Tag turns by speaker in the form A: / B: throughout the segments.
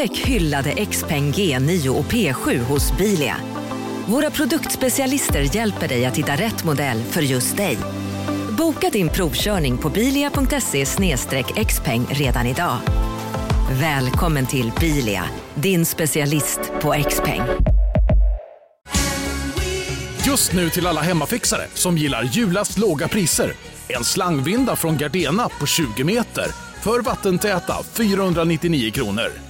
A: Upptäck hyllade XPeng G9 och P7 hos Bilia. Våra produktspecialister hjälper dig att hitta rätt modell för just dig. Boka din provkörning på bilia.se xpeng redan idag. Välkommen till Bilia, din specialist på XPeng.
B: Just nu till alla hemmafixare som gillar julast låga priser. En slangvinda från Gardena på 20 meter för vattentäta 499 kronor.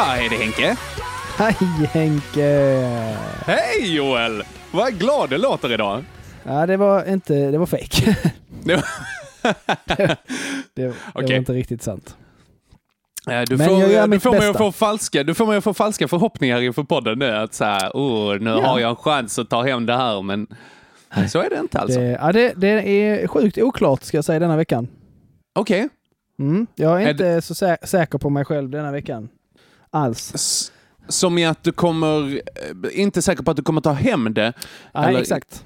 C: Ja, hej det är Henke.
D: Hej Henke!
C: Hej Joel! Vad glad du låter idag.
D: Ja, det var inte, det var fake.
C: Det var-
D: det, det
C: Okej.
D: var inte riktigt sant.
C: Eh, Du
D: Men
C: får,
D: jag gör
C: du, får mig att få falska, du får mig att få falska förhoppningar inför podden nu. Att så här, oh, nu
D: Ja.
C: har jag en chans att ta hem det här, men så är det inte alltså.
D: Det, ja, det, det är sjukt oklart ska jag säga denna veckan.
C: Okej.
D: Mm, jag är,
C: Är
D: inte så sä säker på mig själv denna veckan. Alls.
C: S- Som i att du kommer, eh, inte säker på att du kommer ta hem det.
D: Nej,
C: Eller-
D: exakt.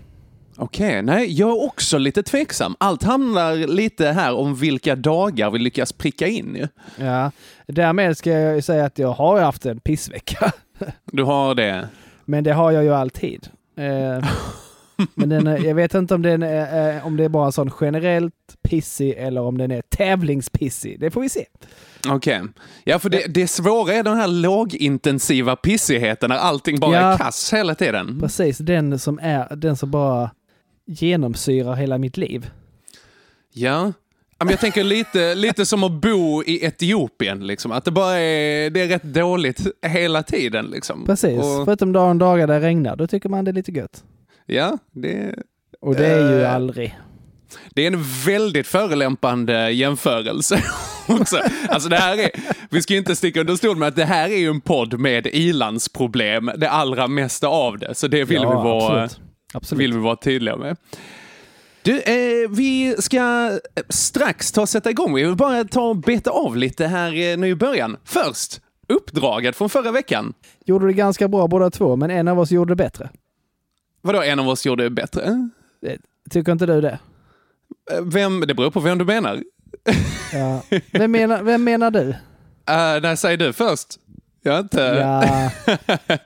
C: Okej, nej, jag är också lite tveksam. Allt handlar lite här om vilka dagar vi lyckas pricka in. ju.
D: Ja. Därmed ska jag ju säga att jag har haft en pissvecka.
C: Du har det.
D: Men det har jag ju alltid. Eh, men den, jag vet inte om, den är, eh, om det är bara en sån generellt pissig eller om den är tävlingspissig. Det får vi se.
C: Okej. Ja, för det, det svåra är den här lågintensiva pissigheten när allting bara
D: Ja.
C: är kass hela tiden.
D: Precis, den som är den som bara genomsyrar hela mitt liv.
C: Ja. Jag tänker lite, lite som att bo i Etiopien, liksom. Att det bara är, det är rätt dåligt hela tiden. Liksom.
D: Precis,
C: Och,
D: förutom de dagar där det regnar, då tycker man det är lite gött.
C: ja, det,
D: Och det är ju
C: Eh.
D: aldrig.
C: det är en väldigt förelämpande jämförelse. Också. Alltså det här är, vi ska ju inte sticka under stol med att det här är ju en podd med ilandsproblem, det allra mesta av det. Så det vill,
D: Ja,
C: vi, vara,
D: absolut. Absolut.
C: vill vi vara tydliga med. Du, eh, vi ska eh, strax ta och sätta igång. Vi vill bara ta och beta av lite här eh, nu i början. Först, uppdraget från förra veckan.
D: Gjorde det ganska bra båda två, men en av oss gjorde det bättre.
C: Vadå, en av oss gjorde det bättre?
D: Eh, Tycker inte du det?
C: Eh, Vem, det beror på vem du menar.
D: Ja. Vem, menar, vem menar du?
C: Uh, nej, säg du först. Jag inte...
D: Ja.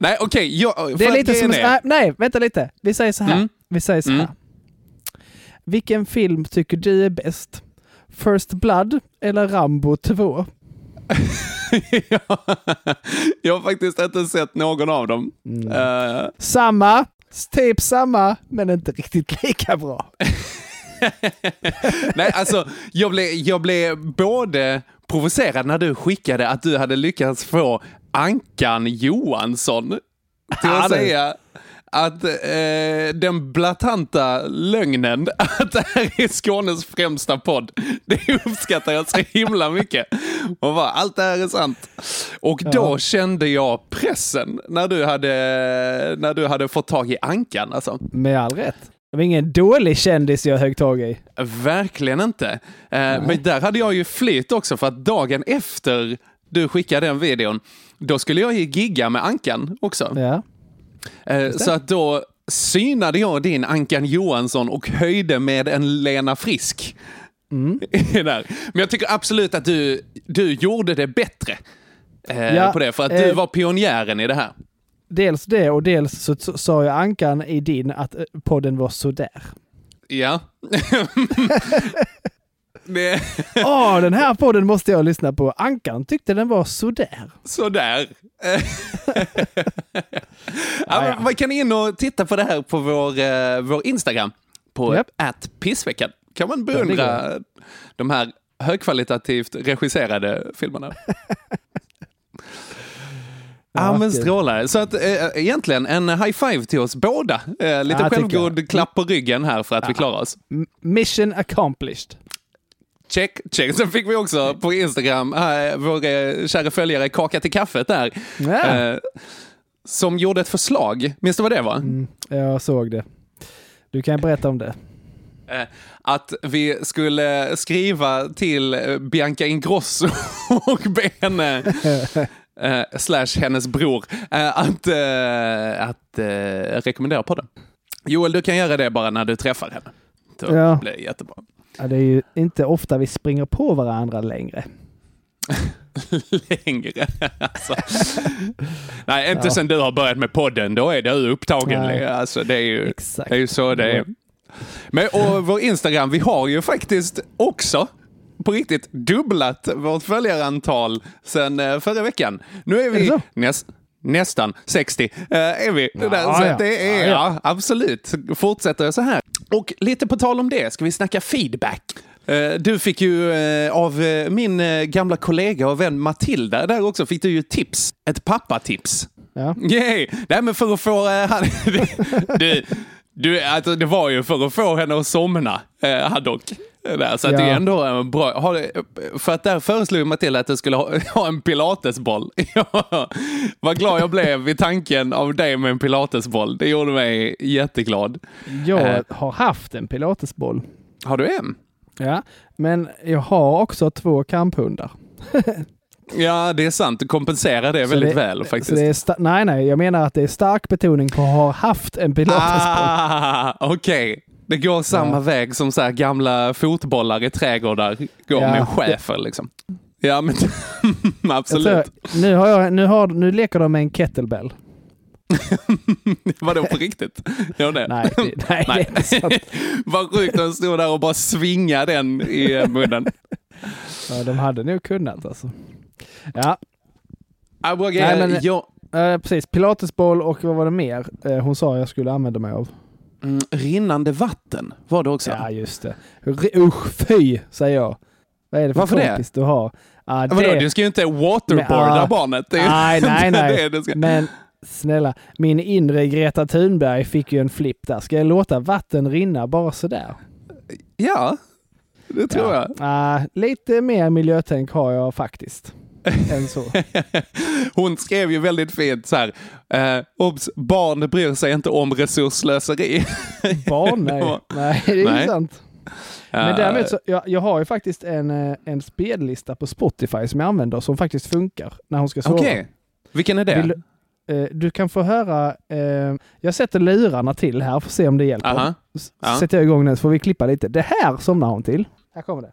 C: nej, okej. jag-
D: Det är lite som...
C: är-
D: Nej, vänta lite. Vi säger så här.
C: Mm.
D: Vi säger så här.
C: Mm.
D: Vilken film tycker du är bäst? First Blood eller Rambo 2?
C: Ja. jag har faktiskt inte sett någon av dem.
D: Mm.
C: Eh,
D: Samma, typ samma, men inte riktigt lika bra.
C: nej, alltså, jag blev, jag blev både provocerad när du skickade att du hade lyckats få Ankan Johansson till att säga att eh, den blatanta lögnen att det här är Skånes främsta podd, det uppskattar jag så himla mycket. Och bara, allt det här är sant. Och då
D: Ja.
C: kände jag pressen när du hade, när du hade fått tag i Ankan. Alltså.
D: Med all rätt. Det var ingen dålig kändis jag högg tag i.
C: Verkligen inte. Eh, men där hade jag ju flyt också för att dagen efter du skickade den videon, då skulle jag ju gigga med Ankan också.
D: Ja.
C: Eh, så att då synade jag din Ankan Johansson och höjde med en Lena Frisk. Där. Men jag tycker absolut att du, du gjorde det bättre eh,
D: Ja,
C: på det, för att du
D: eh,
C: var pionjären i det här.
D: Dels det och dels så sa jag Ankan i din att eh, podden var sådär.
C: Ja. det,
D: Åh, den här podden måste jag lyssna på. Ankan tyckte den var sådär.
C: Sådär. ja, man kan in och titta på det här på vår, eh, vår Instagram. På att pissveckan. kan man beundra de här högkvalitativt regisserade filmerna. Ja, men
D: gud.
C: strålare. Så att äh, egentligen en high five till oss båda. Äh, lite
D: Ja,
C: självgod klapp på ryggen här för att vi klarar oss.
D: Mission accomplished.
C: Check, check. Sen fick vi också på Instagram äh, vår äh, kära följare Kaka till kaffet där.
D: Ja.
C: eh, som gjorde ett förslag. Minns du vad det var?
D: Mm, jag såg det. Du kan berätta om det.
C: Att vi skulle skriva till Bianca Ingrosso och be henne, eh, slash hennes bror, eh, att, eh, att eh, rekommendera podden. Joel, du kan göra det bara när du träffar henne. Då
D: Ja.
C: blir det jättebra.
D: Ja, det är ju inte ofta vi springer på varandra längre.
C: Längre. alltså. Nej, inte
D: Ja.
C: sen du har börjat med podden. Då är du upptagen.
D: Nej.
C: Alltså, det, är ju,
D: Exakt.
C: det är ju så det är. Men, och vår Instagram, vi har ju faktiskt också på riktigt dubblat vårt följarantal sen eh, förra veckan. Nu är
D: Är
C: vi
D: det så?
C: näs, nästan 60. Eh, är vi.
D: Ja,
C: Där, så
D: ja.
C: Det är,
D: Ja,
C: absolut. Fortsätter så här. Och lite på tal om det, ska vi snacka feedback. Eh, Du fick ju av min gamla kollega och vän Matilda där också fick du ju tips. Ett pappatips.
D: Ja.
C: Yay! Nej men för att få... han- du, du, alltså, det var ju för att få henne att somna, eh, Haddock. Där, så att
D: Ja.
C: det är ändå en bra... Har, det- för att där föreslog Matilda att du skulle ha, ha en pilatesboll. Vad glad jag blev vid tanken av dig med en pilatesboll. Det gjorde mig jätteglad.
D: Jag
C: Eh.
D: har haft en pilatesboll.
C: Har du en?
D: Ja, men jag har också två kamphundar.
C: Ja, det är sant. Du kompenserar det
D: Så
C: väldigt
D: det-
C: väl faktiskt.
D: nej, nej, jag menar att det är stark betoning på att ha haft en pilatesboll.
C: Ah, Okej. Det går samma
D: Ja.
C: väg som så här gamla fotbollar i trädgårdar går
D: Ja.
C: med schäfer liksom. Ja, men absolut.
D: tror, nu, har jag, nu, har, nu leker de med en kettlebell.
C: Vadå på riktigt? Gör det?
D: Nej, det, nej, det inte sant.
C: Vad sjukt de stod där och bara svingade den i munnen.
D: Ja, de hade nog kunnat alltså. Ja,
C: Bogge,
D: Nej, men-
C: jag,
D: eh, precis. Pilatesboll och vad var det mer eh, hon sa jag skulle använda mig av?
C: Mm, rinnande vatten var det också.
D: Ja, just det. Usch, fy, säger jag. Vad är det för
C: Varför det?
D: kompis du har? Ja,
C: Vadå, du ska ju inte waterboarda
D: Men, ah,
C: barnet. Det är
D: Nej, nej, nej.
C: det ska.
D: Men snälla, min inre Greta Thunberg fick ju en flipp där. Ska jag låta vatten rinna bara sådär?
C: Ja, det tror jag.
D: Ah, lite mer miljötänk har jag faktiskt. än så.
C: Hon skrev ju väldigt fint så här. Eh, obs, barn bryr sig inte om resursslöseri.
D: Barn, nej. Nej, det är
C: Nej.
D: sant. Men
C: Eh,
D: däremot så, jag, jag har ju faktiskt en, eh, en spellista på Spotify som jag använder som faktiskt funkar när hon ska sova.
C: Okej, vilken är det?
D: Vill du- Eh, du kan få höra, eh, jag sätter lurarna till här för att se om det hjälper.
C: Aha.
D: S-
C: Ja.
D: Sätter jag igång den så får vi klippa lite. Det här somnar hon till. Här kommer det.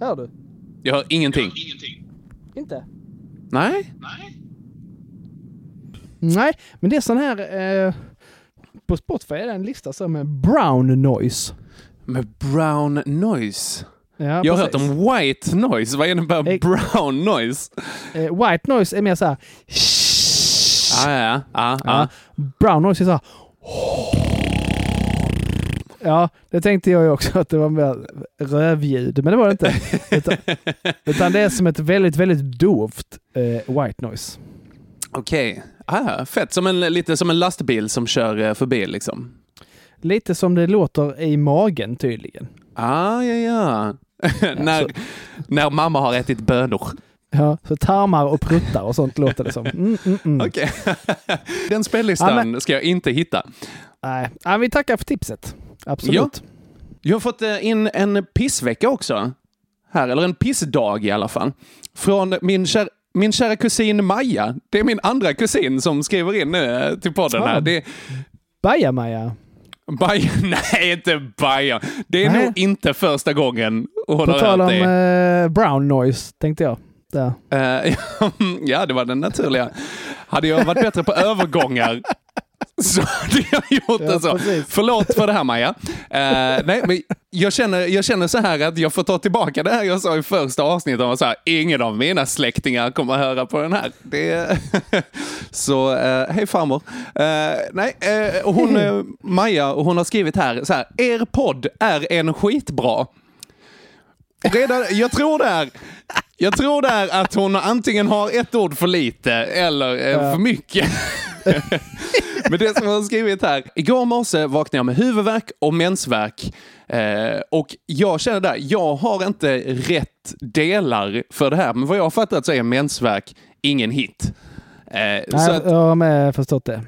D: Hör du?
C: Jag hör ingenting.
D: Inte?
C: Nej?
D: Nej, men det är sån här... Eh, på Spotify är det en lista som är brown noise.
C: Med brown noise.
D: Ja,
C: jag har hört om white noise. Vad innebär
D: Eh.
C: brown noise?
D: Eh, white noise är mer så här...
C: Ah, ja, ja, ja.
D: Ja. Brown noise är så här... Ja, det tänkte jag ju också att det var mer rövljud, men det var det inte. utan, utan det är som ett väldigt, väldigt dovt eh, white noise.
C: Okej. Ah, fett. Som en, lite som en lastbil som kör eh, förbi liksom.
D: Lite som det låter i magen tydligen.
C: Ah, ja, ja. när,
D: så-
C: när mamma har ätit bönor.
D: Ja, så tarmar och pruttar och sånt låter det som. Mm, mm, mm.
C: Okej. Den spellistan
D: Ja, men-
C: ska jag inte hitta.
D: Nej, ja, vi tackar för tipset. Absolut.
C: Jag har fått eh, in en pissvecka också. Här, eller en pissdag i alla fall. Från min, kär, min kära kusin Maja. Det är min andra kusin som skriver in nu till podden här.
D: Ah.
C: Det
D: Baja-Maja.
C: Baja, nej inte Baja. Det är
D: Nej.
C: nog inte första gången hon
D: På
C: har
D: tal om eh, brown noise, tänkte jag. Där.
C: Eh, ja, det var den naturliga. Hade jag varit bättre på övergångar så hade jag gjort
D: Ja,
C: det så.
D: precis.
C: Förlåt för det här Maja. Eh, nej, men jag, känner, jag känner så här att jag får ta tillbaka det här jag sa i första avsnittet. Och så här, ingen av mina släktingar kommer att höra på den här. Det, så eh, hej farmor. Eh, nej, och hon, eh, Maja, och hon har skrivit här, så här, er podd är en skitbra. Redan, jag tror där. Jag tror där att hon antingen har ett ord för lite eller eh, för mycket. Men det som hon har skrivit här. Igår morse vaknade jag med huvudvärk och mensvärk. Eh, och jag känner där, jag har inte rätt delar för det här. Men vad jag har fattat så är mensvärk ingen hit. Eh,
D: Nej,
C: så att,
D: jag har med förstått det.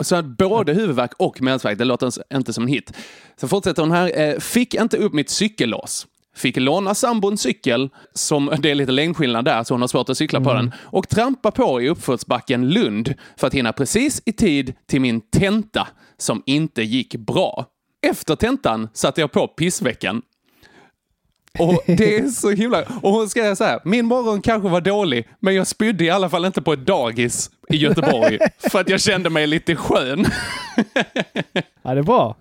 C: så att både huvudvärk och mensvärk, det låter inte som en hit. Så fortsätter hon här. Eh, fick inte upp mitt cykellås. Fick låna sambons cykel, som det är lite längdskillnad där, så hon har svårt att cykla på den. Och trampa på i uppförsbacken Lund för att hinna precis i tid till min tenta, som inte gick bra. Efter tentan satte jag på pissveckan. Och det är så himla... Och hon ska säga min morgon kanske var dålig, men jag spydde i alla fall inte på ett dagis i Göteborg för att jag kände mig lite skön.
D: Ja, det är bra.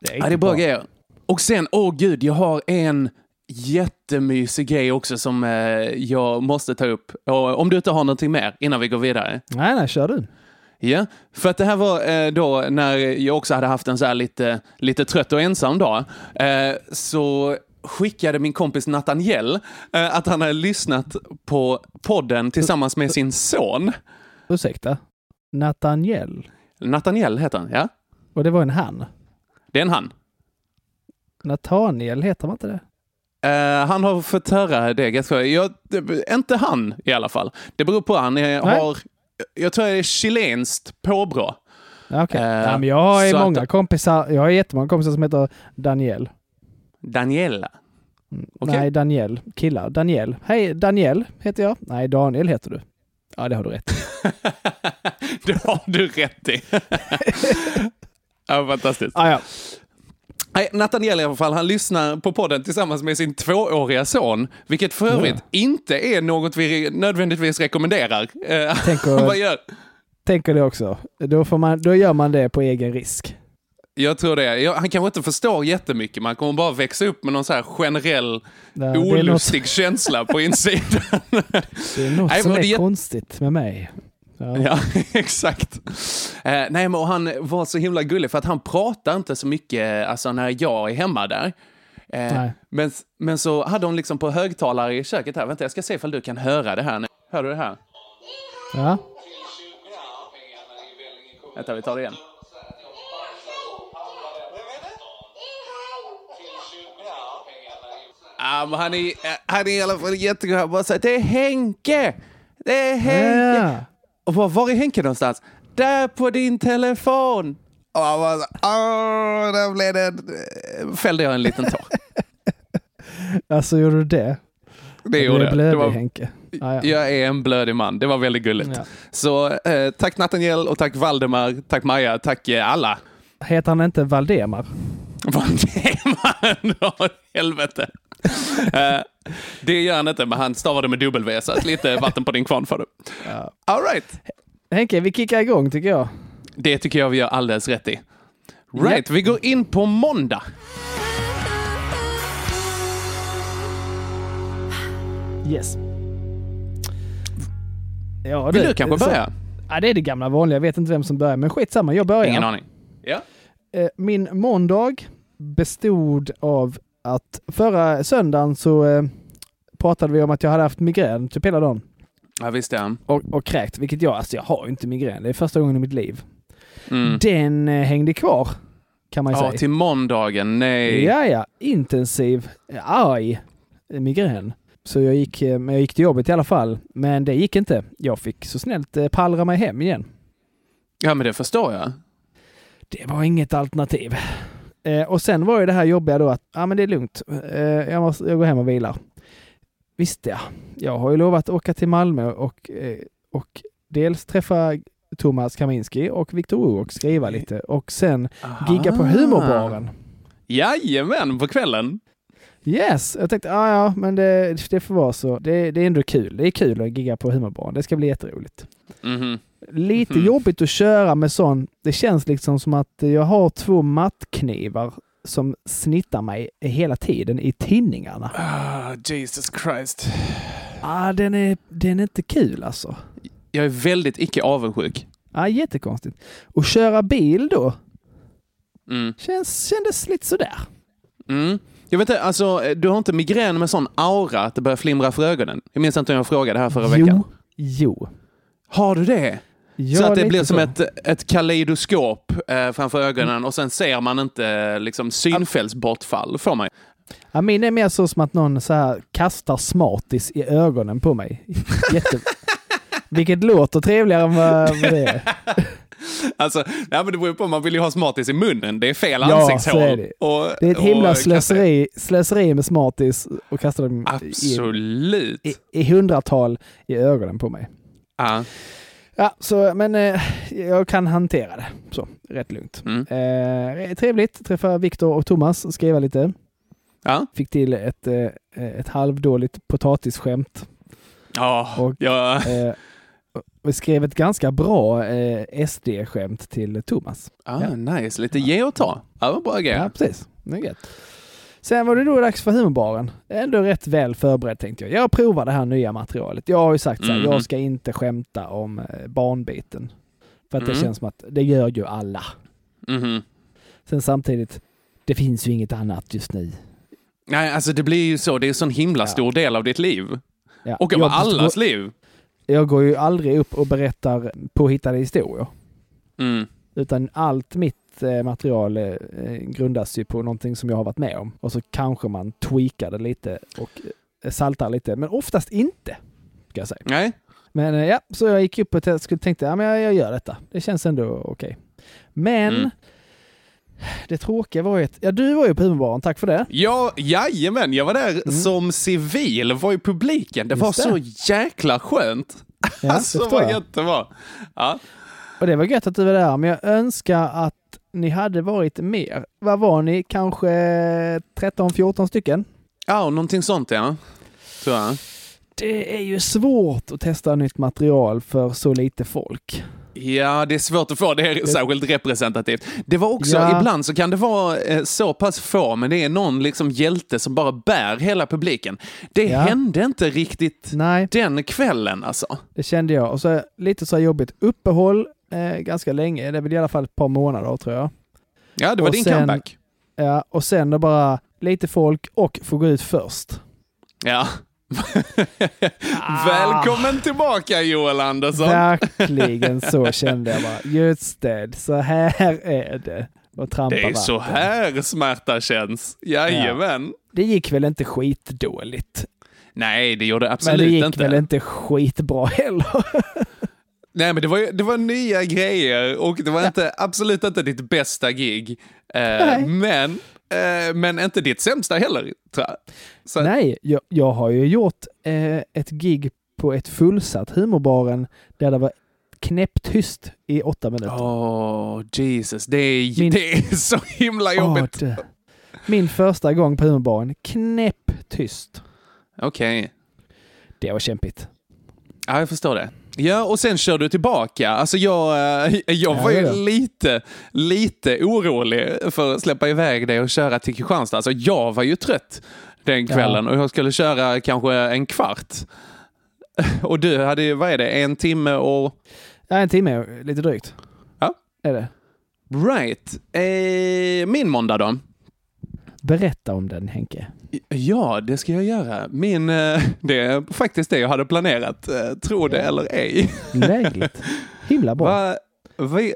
D: Det är,
C: Ja, det är bra grejer. Och sen, åh gud, jag har en jättemysig grej också som eh, jag måste ta upp. Och, om du inte har någonting mer innan vi går vidare.
D: Nej, nej, kör du.
C: Ja, för att det här var eh, då när jag också hade haft en så här lite, lite trött och ensam dag. Eh, så skickade min kompis Nathaniel eh, att han hade lyssnat på podden tillsammans med sin son.
D: Ursäkta. Nathaniel.
C: Nathaniel heter han, ja.
D: Och det var en han.
C: Det är en han.
D: Nathaniel heter man inte det?
C: Eh, han har fått höra det ganska... Jag, inte han i alla fall. Det beror på. Han är, har... Jag tror det är chilenskt påbrå.
D: Ja, Okej.
C: Eh,
D: ja, men jag har många
C: att-
D: kompisar. Jag har jättemånga kompisar som heter Daniel.
C: Daniela. Okej.
D: Nej, Daniel. Killar. Daniel. Hej, Daniel heter jag. Nej, Daniel heter du. Ja, det har du rätt i.
C: det har du rätt i. ja, fantastiskt.
D: Ah, ja.
C: Nej, Nathaniel i alla fall, han lyssnar på podden tillsammans med sin tvååriga son, vilket för övrigt inte är något vi nödvändigtvis rekommenderar. Eh,
D: Tänker-
C: Vad gör?
D: Tänker det också. Då, får man, då gör man det på egen risk.
C: Jag tror det. Jag, han kanske inte förstår jättemycket, man kommer bara växa upp med någon så här generell
D: det är något,
C: olustig känsla på insidan.
D: det är något
C: Nej,
D: som är
C: det
D: konstigt med mig. Ja.
C: ja, exakt. Eh, nej, men och han var så himla gullig för att han pratar inte så mycket alltså, när jag är hemma där. Eh, men, men så hade hon liksom på högtalare i köket här. Vänta, jag ska se ifall du kan höra det här nu. Hör du det här?
D: Ja.
C: Vänta, vi tar det igen. Men han är, eh, han är i alla fall jättegod. Han bara säger det är Henke! Det är Henke!
D: Ja.
C: Och bara, var är Henke någonstans? Där på din telefon! Och han bara, så, åh, där blev det Fällde jag en liten tår.
D: Alltså, gjorde du det?
C: Det
D: Du
C: gjorde
D: är
C: jag.
D: blödig,
C: Det var,
D: Henke. Ja, ja.
C: jag är en blödig man. Det var väldigt gulligt.
D: Ja.
C: Så eh, tack Nathaniel och tack Valdemar, tack Maja, tack eh, alla.
D: Heter han inte Valdemar?
C: Åh, helvete. Eh, det gör han inte, men han stavade med W, så lite vatten på din kvarn för det.
D: Ja.
C: All right.
D: Henke, vi kickar igång tycker jag.
C: Det tycker jag vi gör alldeles rätt i. Right, vi går in på måndag.
D: Yes. Ja,
C: Vill du kanske
D: så-
C: börja?
D: Ja, det är det gamla vanliga. Jag vet inte vem som börjar, men skitsamma. Jag börjar.
C: Ingen aning. Ja.
D: Eh, Min måndag bestod av att förra söndagen så eh, pratade vi om att jag hade haft migrän typ hela dagen.
C: Ja, visst det.
D: Och, och kräkt, vilket jag, alltså jag har ju inte migrän. Det är första gången i mitt liv.
C: Mm.
D: Den eh, hängde kvar, kan man ju
C: Ja,
D: säga.
C: till måndagen. Nej.
D: Ja, ja. Intensiv, arg migrän. Så jag gick, eh, jag gick till jobbet i alla fall. Men det gick inte. Jag fick så snällt pallra mig hem igen.
C: Ja, men det förstår jag.
D: Det var inget alternativ. Eh, och sen var ju det här jobbiga då att, ja men det är lugnt. Eh, jag, måste, jag går hem och vilar. Visst ja, jag har ju lovat att åka till Malmö och, eh, och dels träffa Thomas Kaminski och Viktor O och skriva lite och sen gigga på
C: Ah.
D: humorbaren.
C: Jajamän, på kvällen.
D: Yes, jag tänkte, ja ja, men det, det får vara så. Det, det är ändå kul. Det är kul att gigga på humorbaren. Det ska bli jätteroligt.
C: Mhm.
D: Lite
C: Mhm.
D: jobbigt att köra med sån. Det känns liksom som att jag har två mattknivar som snittar mig hela tiden i tinningarna.
C: Ah, Jesus Christ.
D: Ah, den, är, den är inte kul alltså.
C: Jag är väldigt icke avundsjuk.
D: Ah, jättekonstigt. Och köra bil då
C: Mm.
D: känns, kändes lite sådär.
C: Mm. Jag vet inte, alltså du har inte migrän med sån aura att det börjar flimra för ögonen? Jag minns inte om jag frågade här förra veckan.
D: Jo, jo.
C: Har du det?
D: Ja,
C: så att det blir som
D: så.
C: ett, ett kaleidoskop eh, framför ögonen och sen ser man inte liksom synfältsbortfall för mig.
D: Ja, min är mer så som att någon så här kastar smartis i ögonen på mig. Jätte... Vilket låter trevligare än vad det är.
C: Alltså, nej, men det beror på, man vill ju ha smartis i munnen. Det är fel
D: Ja,
C: ansiktshål.
D: är det.
C: Och,
D: Det är ett himla slöseri, slöseri med smartis och kasta dem i,
C: Absolut.
D: i, i hundratal i ögonen på mig.
C: Ja.
D: Ja, så, men eh, jag kan hantera det så, rätt lugnt.
C: Mm.
D: Eh, trevligt, träffa Viktor och Thomas, skriva lite.
C: Ja.
D: Fick till ett, eh, ett halvdåligt potatisskämt.
C: Ja.
D: Och-
C: ja.
D: Eh, och skrev ett ganska bra eh, SD-skämt till Thomas.
C: Ah,
D: Ja.
C: Nice. Lite ge och ta. Ja, vad bra
D: Ja,
C: grejer.
D: precis. Det. Sen var det då dags för humorbaren. Ändå rätt väl förberedd tänkte jag. Jag provar det här nya materialet. Jag har ju sagt så här,
C: Mhm.
D: jag ska inte skämta om eh, barnbiten. För att det
C: Mm.
D: känns som att det gör ju alla.
C: Mhm.
D: Sen samtidigt, det finns ju inget annat just nu.
C: Nej, alltså det blir ju så. Det är en sån himla
D: Ja.
C: stor del av ditt liv.
D: Ja.
C: Och
D: jag,
C: allas liv.
D: Jag går ju aldrig upp och berättar påhittade historier.
C: Mm.
D: Utan allt mitt eh, material eh, grundas ju på någonting som jag har varit med om. Och så kanske man tweakar det lite och eh, saltar lite. Men oftast inte, ska jag säga.
C: Nej.
D: Men eh, ja, så jag gick upp och skulle- tänkte ja, men jag, jag gör detta. Det känns ändå okej. Men
C: Mm.
D: Det tråkiga var ju att, ja du var ju på humorbaren, tack för det.
C: Ja, jajamän, jag var där som civil, var i publiken. Det
D: Mm. Just
C: var
D: det.
C: så jäkla skönt.
D: Ja,
C: alltså vad gött det var. Ja.
D: Och det var gött att du var där, men jag önskar att ni hade varit mer. Vad var ni? Kanske 13-14 stycken?
C: ja, någonting sånt ja. Tror jag.
D: Det är ju svårt att testa nytt material för så lite folk.
C: Ja, det är svårt att få det särskilt representativt. Det var också,
D: Ja.
C: ibland så kan det vara eh, så pass få, men det är någon liksom hjälte som bara bär hela publiken. Det
D: Ja.
C: hände inte riktigt
D: Nej,
C: den kvällen alltså.
D: det kände jag. Och så lite så här jobbigt uppehåll eh, ganska länge. Det är väl i alla fall ett par månader tror jag.
C: Ja, det var
D: Och
C: din
D: sen-
C: comeback.
D: Ja, och sen då bara lite folk och få gå ut först.
C: Ja.
D: Ah.
C: Välkommen tillbaka Joel Andersson.
D: Verkligen så kände jag bara. Just det, så här är det. Och trampa
C: Det är så
D: vatten.
C: här smärta känns. Jajamän.
D: Det gick väl inte skitdåligt.
C: Nej, det gjorde
D: Men
C: absolut
D: det gick
C: inte.
D: väl inte skitbra heller.
C: Nej, men det var, det var nya grejer och det var inte, absolut inte ditt bästa gig. Eh, men, eh, men inte ditt sämsta heller, tror jag. Så,
D: Nej, jag, jag har ju gjort eh, ett gig på ett fullsatt humorbaren där det var knäpptyst i åtta minuter.
C: Åh, Jesus. Det är,
D: Min-
C: det är så himla jobbigt.
D: Det. Min första gång på humorbaren, knäpptyst.
C: Okej.
D: Det var kämpigt.
C: Ja, jag förstår det. Ja, och sen kör du tillbaka. Alltså jag, eh, jag var
D: Ja,
C: ju
D: ja.
C: lite, lite orolig för att släppa iväg dig och köra till Kristianstad. Alltså jag var ju trött den kvällen och jag skulle köra kanske en kvart. Och du hade ju, vad är det, en timme och...
D: Ja, en timme, lite drygt.
C: Ja.
D: Är det.
C: Right. Eh, min måndag då?
D: Berätta om den, Henke.
C: Ja, det ska jag göra. Min, eh, det är faktiskt det jag hade planerat, eh, tro det eller ej.
D: Lägligt. Himla bra.
C: Vad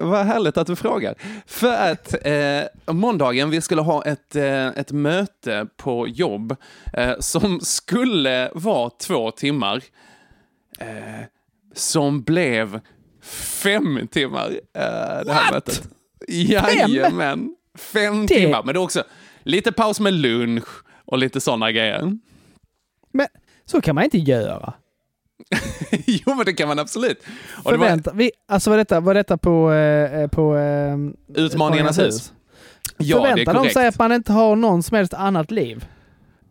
C: vad- härligt att du frågar. För att eh, måndagen vi skulle ha ett, eh, ett möte på jobb eh, som skulle vara två timmar. Eh, som blev fem timmar, det här mötet. Jajamän. Fem
D: Det-
C: timmar, men det är också lite paus med lunch och lite sådana grejer.
D: Men så kan man inte göra.
C: jo, men det kan man absolut. Och det var
D: Förvänta, vi, alltså var detta, var detta på, eh, på eh,
C: Utmaningarnas hus. Ja, det är
D: Förväntar de
C: korrekt.
D: sig att man inte har någon som helst annat liv?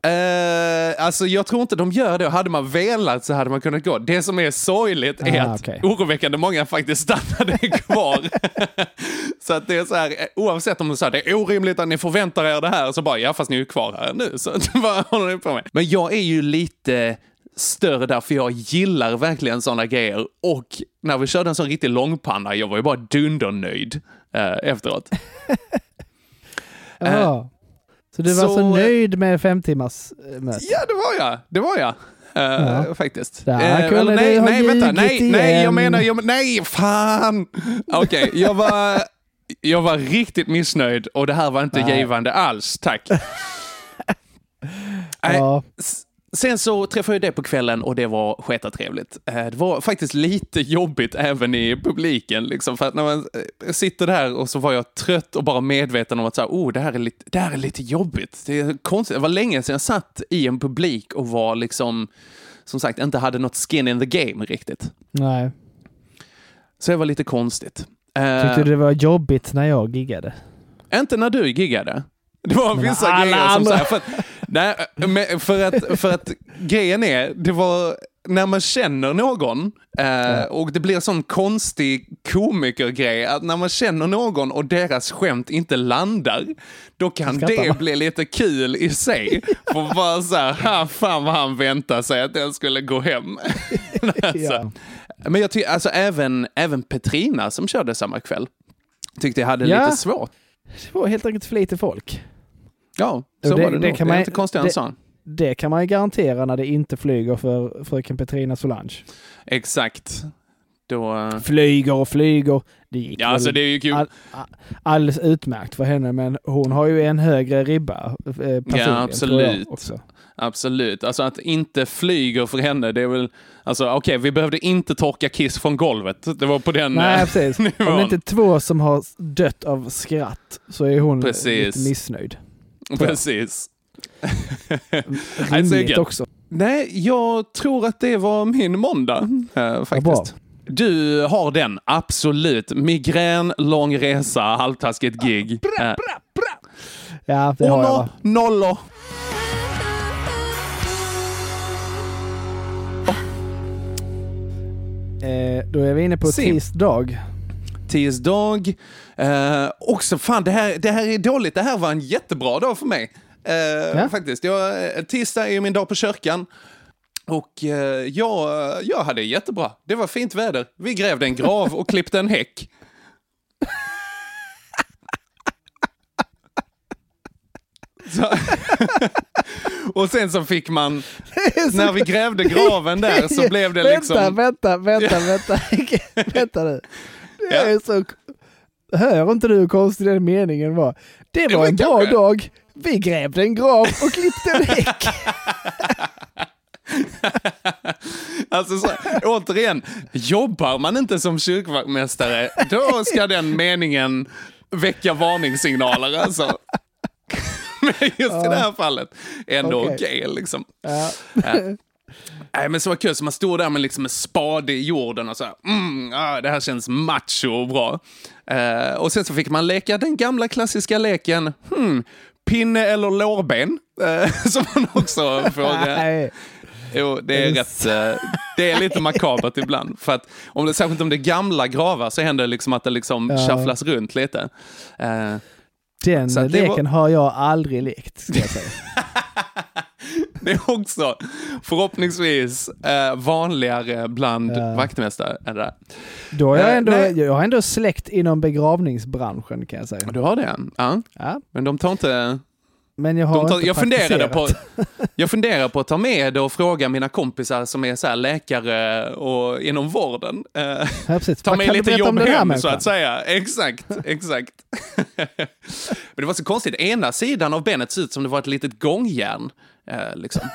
C: Eh, alltså jag tror inte de gör det. Hade man velat så hade man kunnat gå. Det som är sorgligt är
D: Ah,
C: att
D: okej.
C: oroväckande många faktiskt stannade kvar. så att det är så här, eh, oavsett om de säger det är orimligt att ni förväntar er det här, så bara ja fast ni är ju kvar här nu. Så vad håller ni på med? Men jag är ju lite större där, för jag gillar verkligen sådana grejer. Och när vi körde en sån riktig långpanna, jag var ju bara dundernöjd eh, efteråt. Eh.
D: Så du var
C: Så,
D: så,
C: eh,
D: nöjd med fem timmars eh, möte?
C: Ja, det var jag. Det var jag. Eh,
D: Ja.
C: Faktiskt.
D: Du
C: nej, nej, vänta. Nej, nej, jag menar, jag, nej, fan. Okej, jag var... Jag var riktigt missnöjd och det här var inte
D: Nej.
C: givande alls, tack.
D: Ja.
C: Sen så träffade jag det på kvällen och det var sketatrevligt. Eh, Det var faktiskt lite jobbigt även i publiken. Liksom, för att när man eh, sitter där och så var jag trött och bara medveten om att så här, oh, det, här är lite, det här är lite jobbigt. Det, är konstigt. det var länge sedan jag satt i en publik och var liksom, som sagt, inte hade något skin in the game riktigt.
D: Nej.
C: Så det var lite konstigt. Eh,
D: Tyckte du det var jobbigt när jag giggade?
C: Inte när du giggade. Det var vissa grejer som så här, för, nej, men för, att, för att grejen är, det var när man känner någon eh, och det blir sån konstig komikergrej att när man känner någon och deras skämt inte landar, då kan
D: Skrattar
C: det
D: man.
C: bli lite kul i sig. För bara så här, "Ha, fan vad han väntar sig att den skulle gå hem. alltså.
D: Ja.
C: Men jag tycker, alltså även, även Petrina som körde samma kväll, tyckte jag hade
D: Ja.
C: lite svårt.
D: Det var helt enkelt för lite folk.
C: Ja, så
D: det-
C: var det,
D: det
C: nog.
D: kan
C: det är
D: man-
C: inte konstigare än
D: det-
C: så.
D: Det kan man ju garantera när det inte flyger för fröken Petrina Solange.
C: Exakt. Då... eh,
D: Flyger och flyger. Det gick
C: Ja,
D: väl
C: alltså det är ju kul.
D: all, all, alldeles utmärkt för henne, men hon har ju en högre ribba eh, jag
C: absolut. Absolut. Alltså att inte flyger för henne, det är väl... Alltså okej, vi behövde inte torka kiss från golvet. Det var på den
D: Nej,
C: eh,
D: precis. Om det
C: nivån.
D: inte är två som har dött av skratt så är hon
C: Precis.
D: lite missnöjd.
C: Precis.
D: Rimligt också.
C: Nej, jag tror att det var min måndag eh, faktiskt.
D: bra.
C: Du har den, absolut. Migrän, lång resa, halvtaskigt gig. Eh,
D: Ja, det har jag.
C: Nollor.
D: Eh, då är vi inne på
C: Sim.
D: tisdag.
C: Tisdag. Eh, också, fan det här, det här är dåligt. Det här var en jättebra dag för mig. Eh,
D: Ja.
C: Faktiskt. Jag, tisdag är min dag på kyrkan. Och eh, jag, jag hade jättebra. Det var fint väder. Vi grävde en grav och klippte en häck. Så, och sen så fick man, när vi grävde graven där så blev det liksom...
D: Vänta, vänta, vänta, vänta. vänta nu. Det
C: Ja.
D: är så... Hör inte du hur konstig den meningen var? Det var en bra
C: kanske.
D: dag. Vi grävde en grav och klippte en häck.
C: Alltså så, återigen, jobbar man inte som kyrkvaktmästare, då ska den meningen väcka varningssignaler alltså. Men just i det här fallet, ändå okej
D: Okej.
C: liksom.
D: Ja.
C: Nej men så var kul, så man stod där med liksom en spade i jorden och så här, mm, ah, det här känns macho och bra. Eh, och sen så fick man leka den gamla klassiska leken, hmm, pinne eller lårben, eh, som man också får. eh. Jo, det är rätt, eh, det är lite makabert ibland. För att om det, särskilt om det är gamla gravar så händer det liksom att det liksom
D: Ja.
C: shufflas runt lite. Eh,
D: Den leken har jag aldrig lekt, ska jag säga.
C: det är också förhoppningsvis eh, vanligare bland
D: Ja.
C: vaktmästare än det där.
D: Då har jag
C: Eh,
D: ändå,
C: nej.
D: jag har ändå släkt inom begravningsbranschen kan jag säga.
C: Du har det? Ja.
D: Ja,
C: Men de tar inte...
D: men jag har
C: tar,
D: inte
C: jag, funderade på, jag funderar på att ta med det och fråga mina kompisar som är så här läkare och inom vården. Eh,
D: Ja, precis.
C: Ta med lite jobb hem så att säga. Exakt, exakt. Men det var så konstigt. Ena sidan av benet såg ut som det var ett litet gångjärn. Eh, liksom.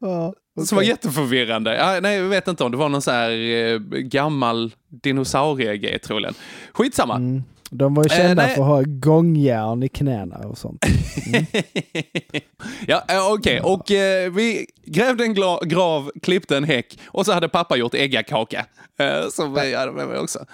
D: Ja,
C: Som var jätteförvirrande. Ja, nej, jag vet inte om det var någon så här eh, gammal dinosauriegrej troligen. Skitsamma.
D: Mm. De var ju
C: Eh,
D: kända
C: nej.
D: för att ha gångjärn i knäna och sånt.
C: Ja, eh, okej. Och eh, vi grävde en grav, klippte en häck och så hade pappa gjort äggakaka. Eh, som vi hade med mig också.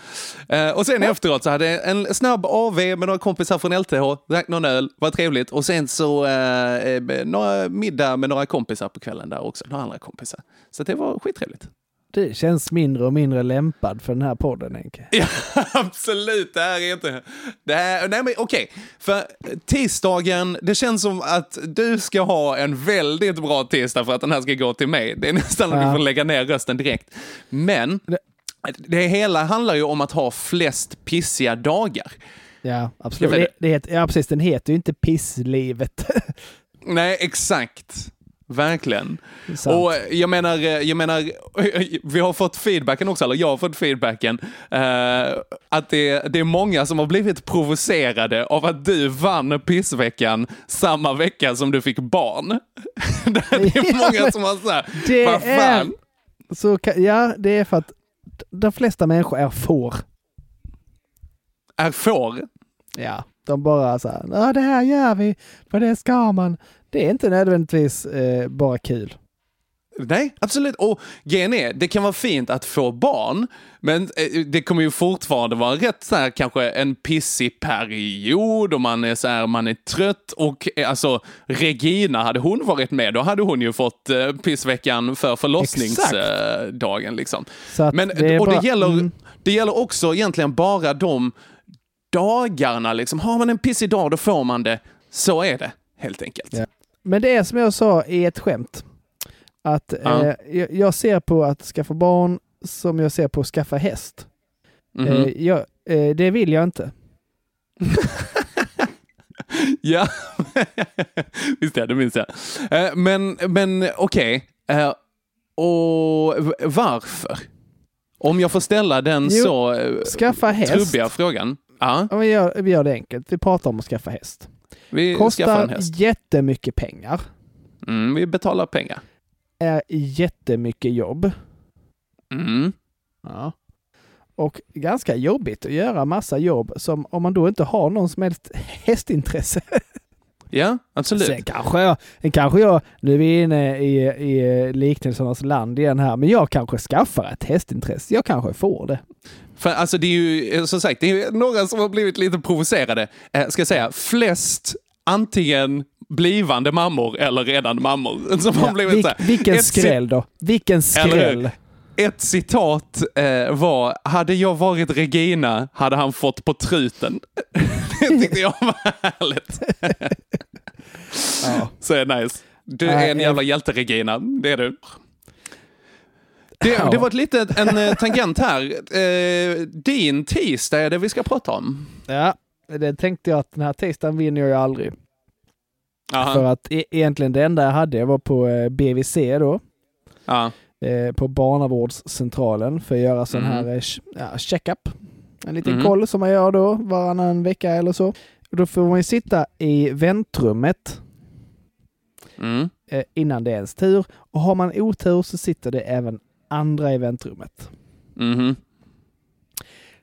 C: Eh, och sen efteråt så hade jag en snabb AV med några kompisar från LTH, drack någon öl, var trevligt. Och sen så eh, eh, några middag med några kompisar på kvällen där också, några andra kompisar. Så det var skittrevligt.
D: Det känns mindre och mindre lämpad för den här podden, Henke.
C: Ja, absolut. Det här är inte... Det här, nej, men okej. För tisdagen, det känns som att du ska ha en väldigt bra tisdag för att den här ska gå till mig. Det är nästan att
D: Ja.
C: du får lägga ner rösten direkt. Men
D: Det-
C: det hela handlar ju om att ha flest pissiga dagar.
D: Ja, absolut. Det, det ja, precis. Den heter ju inte Pisslivet.
C: Nej, exakt. Verkligen.
D: Sant.
C: Och jag menar, eh, jag menar, vi har fått feedbacken också, eller jag har fått feedbacken, eh, att det, det är många som har blivit provocerade av att du vann pissveckan samma vecka som du fick barn. det är många som har sagt,
D: Det
C: vad fan.
D: Så, ja, det är för att de flesta människor är får.
C: Är får?
D: Ja, de bara så här, det här gör vi, för det ska man. Det är inte nödvändigtvis eh, bara kul.
C: Nej, absolut. Och grejen är, det kan vara fint att få barn, men eh, det kommer ju fortfarande vara rätt så här kanske en pissig period och man är så här, man är trött och eh, alltså Regina, hade hon varit med, då hade hon ju fått eh, pissveckan för förlossningsdagen liksom.
D: Så att
C: Men,
D: det
C: och
D: bara-
C: det gäller,
D: mm.
C: det gäller också egentligen bara de dagarna liksom. Har man en pissig dag, då får man det. Så är det, helt enkelt.
D: Ja. Men det är som jag sa i ett skämt. Att
C: Ja.
D: eh, jag, ser på att skaffa barn som jag ser på att skaffa häst.
C: Mhm.
D: Eh, jag, eh, det vill jag inte.
C: Ja, visst ja, det minns jag. Eh, Men, men okej. Eh, Och varför? Om jag får ställa den
D: Jo,
C: så eh,
D: Skaffa häst.
C: trubbiga frågan. Ja,
D: Ja, vi, gör, vi gör det enkelt. Vi pratar om att skaffa häst.
C: Vi skaffar en
D: Kostar
C: häst.
D: jättemycket pengar.
C: Mm, vi betalar pengar.
D: Är jättemycket jobb.
C: Mm.
D: Ja. Och ganska jobbigt att göra massa jobb som om man då inte har någon som helst hästintresse.
C: Ja, absolut.
D: Sen kanske jag, sen kanske jag, nu är vi inne i, i liknelsernas land igen här, men jag kanske skaffar ett hästintresse. Jag kanske får det.
C: För alltså det är ju, eh, som sagt, det är några som har blivit lite provocerade. Eh, ska jag säga, flest antingen blivande mammor eller redan mammor. Som har
D: Ja,
C: blivit
D: vil,
C: så här.
D: vilken
C: Ett
D: skräll då. Vilken skräll.
C: Ett citat eh, var, hade jag varit Regina hade han fått på truten. det tyckte jag var härligt.
D: Ja.
C: Så nice. Du är en jävla hjälte Regina, det är du. Det, det var ett litet, en eh, tangent här. Eh, din tisdag är det vi ska prata om.
D: ja, det tänkte jag att den här tisdagen vinner jag aldrig.
C: Aha.
D: För att e- egentligen det enda jag hade jag var på eh, BVC då.
C: Ja.
D: eh, på barnavårdscentralen för att göra sån
C: Mhm.
D: här eh, ja, check-up. En liten
C: Mhm.
D: koll som man gör då varannan vecka eller så. Och då får man ju sitta i väntrummet
C: Mm.
D: eh, innan det är ens tur. Och har man otur så sitter det även andra i väntrummet.
C: Mhm.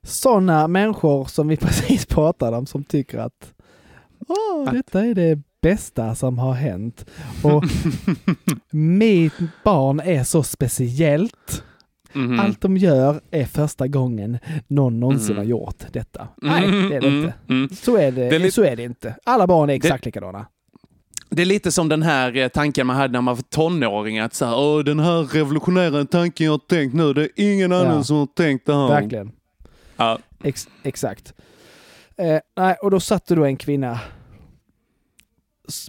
D: Sådana människor som vi precis pratade om som tycker att Åh, detta är det bästa som har hänt. Och mitt barn är så speciellt.
C: Mhm.
D: Allt de gör är första gången någon någonsin
C: Mm.
D: har gjort detta. Nej,
C: Mm,
D: det är det
C: mm,
D: inte.
C: mm.
D: Så är det,
C: Det är lite-
D: så är det inte. Alla barn är exakt likadana.
C: Det är lite som den här eh, tanken man hade när man var tonåring. Att så här, den här revolutionära tanken jag har tänkt nu, det är ingen
D: Ja.
C: annan som har tänkt det här.
D: Verkligen.
C: Ja.
D: Ex exakt. Eh, nej, och då satt det då en kvinna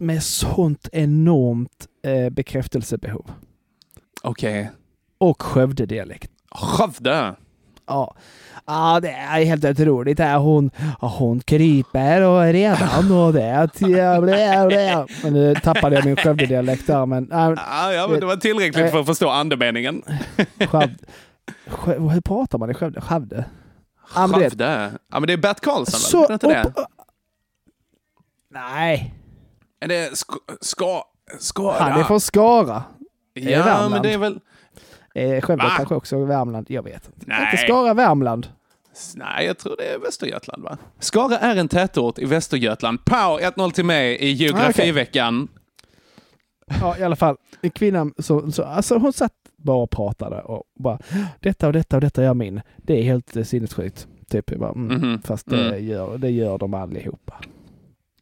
D: med sånt enormt eh, bekräftelsebehov.
C: Okej.
D: Och Skövde-dialekt.
C: Skövde.
D: Ja. ja, det är helt otroligt. Hon, hon kryper och redan och det. Men nu tappade jag min Skövde-dialekt där. Men äh,
C: Ja, ja, men det var tillräckligt för att förstå andemeningen.
D: Skövde. Skö- Hur pratar man i Skövde? Skövde?
C: Skövde. Ja, men det är Bert Karlsson,
D: Så?
C: Är det inte det?
D: Nej,
C: Är det ska, ska, Skara?
D: han är från Skara.
C: Ja, men det är väl...
D: Eh, Skövde kanske också Värmland. Jag vet inte.
C: Nej.
D: Inte Skara, Värmland.
C: Nej, jag tror det är Västergötland, va? Skara är en tätort i Västergötland. Pow! 1-0 till mig i geografiveckan.
D: Ja, i alla fall. En kvinna så, så alltså hon satt bara och pratade och bara detta och detta och detta gör min. Det är helt eh, sinnessjukt. Typ, bara, mm,
C: Mhm.
D: fast det,
C: Mm.
D: gör, det gör de allihopa.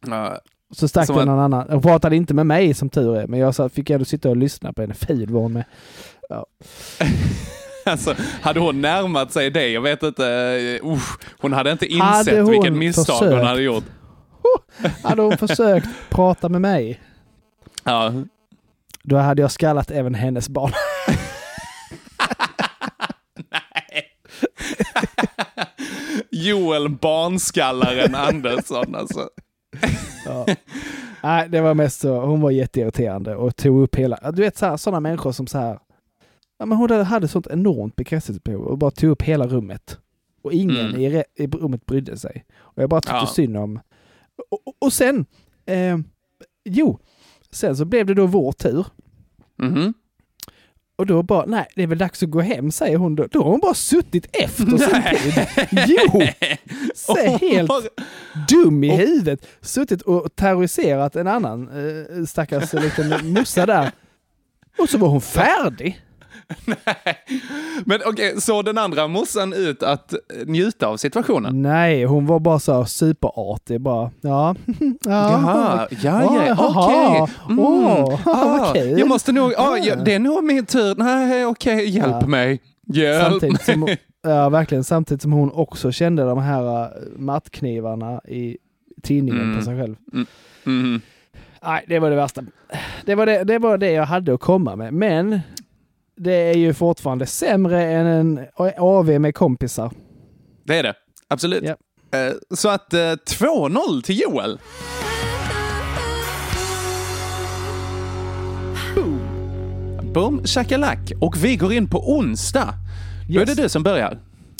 C: Ja,
D: Så stack det
C: att-
D: någon annan. Hon pratade inte med mig som tur är, men jag fick ändå sitta och lyssna på henne. Ful var hon med.
C: Alltså, hade hon närmat sig dig, jag vet inte, uh, hon hade inte
D: Hade
C: insett
D: hon
C: vilket misstag hon
D: försökt?
C: hade gjort.
D: Hade hon försökt prata med mig,
C: Ja.
D: då hade jag skallat även hennes barn.
C: Joel Barnskallaren Andersson alltså.
D: Ja. Nej, det var mest så, hon var jätteirriterande och tog upp hela, du vet så här, sådana människor som så här, ja men hon hade sånt enormt bekräftelsebehov och bara tog upp hela rummet. Och ingen
C: Mm.
D: i, i rummet brydde sig. Och jag bara tyckte
C: Ja.
D: synd om... Och, och- sen, eh, jo, sen så blev det då vår tur.
C: Mhm.
D: Och då bara, nej, det är väl dags att gå hem, säger hon då. Då har hon bara suttit efter sin
C: Nej.
D: tid. Jo! Så helt dum i huvudet. Suttit och terroriserat en annan eh, stackars liten mossa där. Och så var hon färdig.
C: Men okej, såg den andra morsan ut att njuta av situationen?
D: Nej, hon var bara så superartig. Bara, ja. ja.
C: Ja, ja,
D: jaha.
C: okej. Mm. Ah. Jag måste nog, ah, ja, det är nog min tur. Nej, okej, hjälp
D: Ja.
C: mig. Hjälp
D: Samtidigt som,
C: mig.
D: ja, verkligen. Samtidigt som hon också kände de här eh, mattknivarna i tidningen
C: Mm.
D: på sig själv.
C: Mm.
D: Nej, det var det värsta. Det var det, det var det jag hade att komma med. Men det är ju fortfarande sämre än en AV med kompisar.
C: Det är det, absolut.
D: Ja.
C: Eh, Så att eh, 2-0 till Joel. Boom, shakalak. Och vi går in på onsdag. Då är
D: Yes.
C: det du som börjar.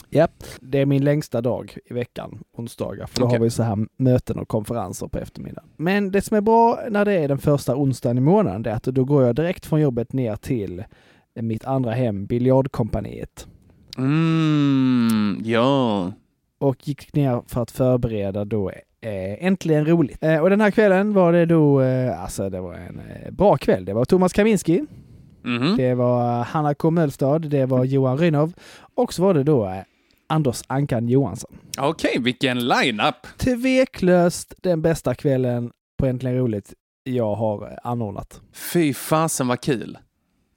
D: Ja, det är min längsta dag i veckan, onsdagar. För då
C: Okej.
D: har vi så här möten och konferenser på eftermiddagen. Men det som är bra när det är den första onsdagen i månaden, det är att då går jag direkt från jobbet ner till mitt andra hem, Biljardkompaniet.
C: Mm, ja.
D: och gick ner för att förbereda då eh, Äntligen roligt. Eh, och den här kvällen var det då, eh, alltså det var en bra kväll. Det var Thomas Kaminski,
C: Mhm.
D: det var Hanna K Mölstad, det var Johan Rynov och så var det då Anders Ankan Johansson.
C: Okej, vilken line-up.
D: Tveklöst den bästa kvällen på Äntligen roligt jag har anordnat.
C: Fy fasen vad kul.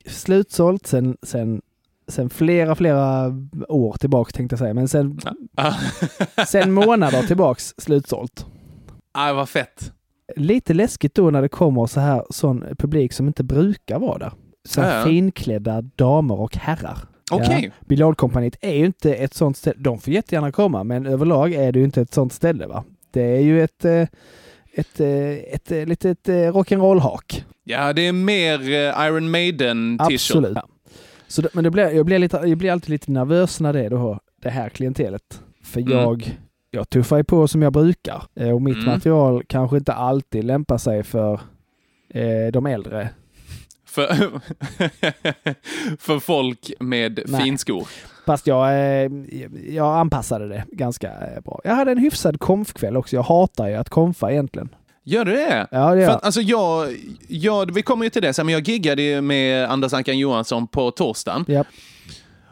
D: Slutsålt sen, sen, sen flera, flera år tillbaks tänkte jag säga, men sen,
C: Ah,
D: sen månader tillbaks slutsålt.
C: ah, vad fett.
D: lite läskigt då när det kommer så här sån publik som inte brukar vara där. Så här
C: Ja, ja.
D: finklädda damer och herrar.
C: Okej.
D: Ja. Biljardkompaniet är ju inte ett sånt ställe. De får jättegärna komma, men överlag är det ju inte ett sånt ställe. va. Det är ju ett, eh, ett, eh, ett, ett litet eh, rock'n'roll-hak.
C: Ja, det är mer eh, Iron maiden t
D: Absolut. Ja. Så det, men det blir, jag, blir lite, jag blir alltid lite nervös när det är då det här klientelet. För
C: Mm.
D: jag, jag tuffar ju på som jag brukar. Eh, Och mitt
C: Mm.
D: material kanske inte alltid lämpar sig för eh, de äldre.
C: För, för folk med
D: Nej.
C: finskor.
D: Fast jag, eh, jag anpassade det ganska eh, bra. Jag hade en hyfsad konfkväll också. Jag hatar ju att konfa egentligen.
C: Gör du det?
D: Ja, det gör
C: För att, alltså jag, jag, vi kommer ju till det sen, men jag giggade ju med Anders Ankan Johansson på torsdagen.
D: Japp.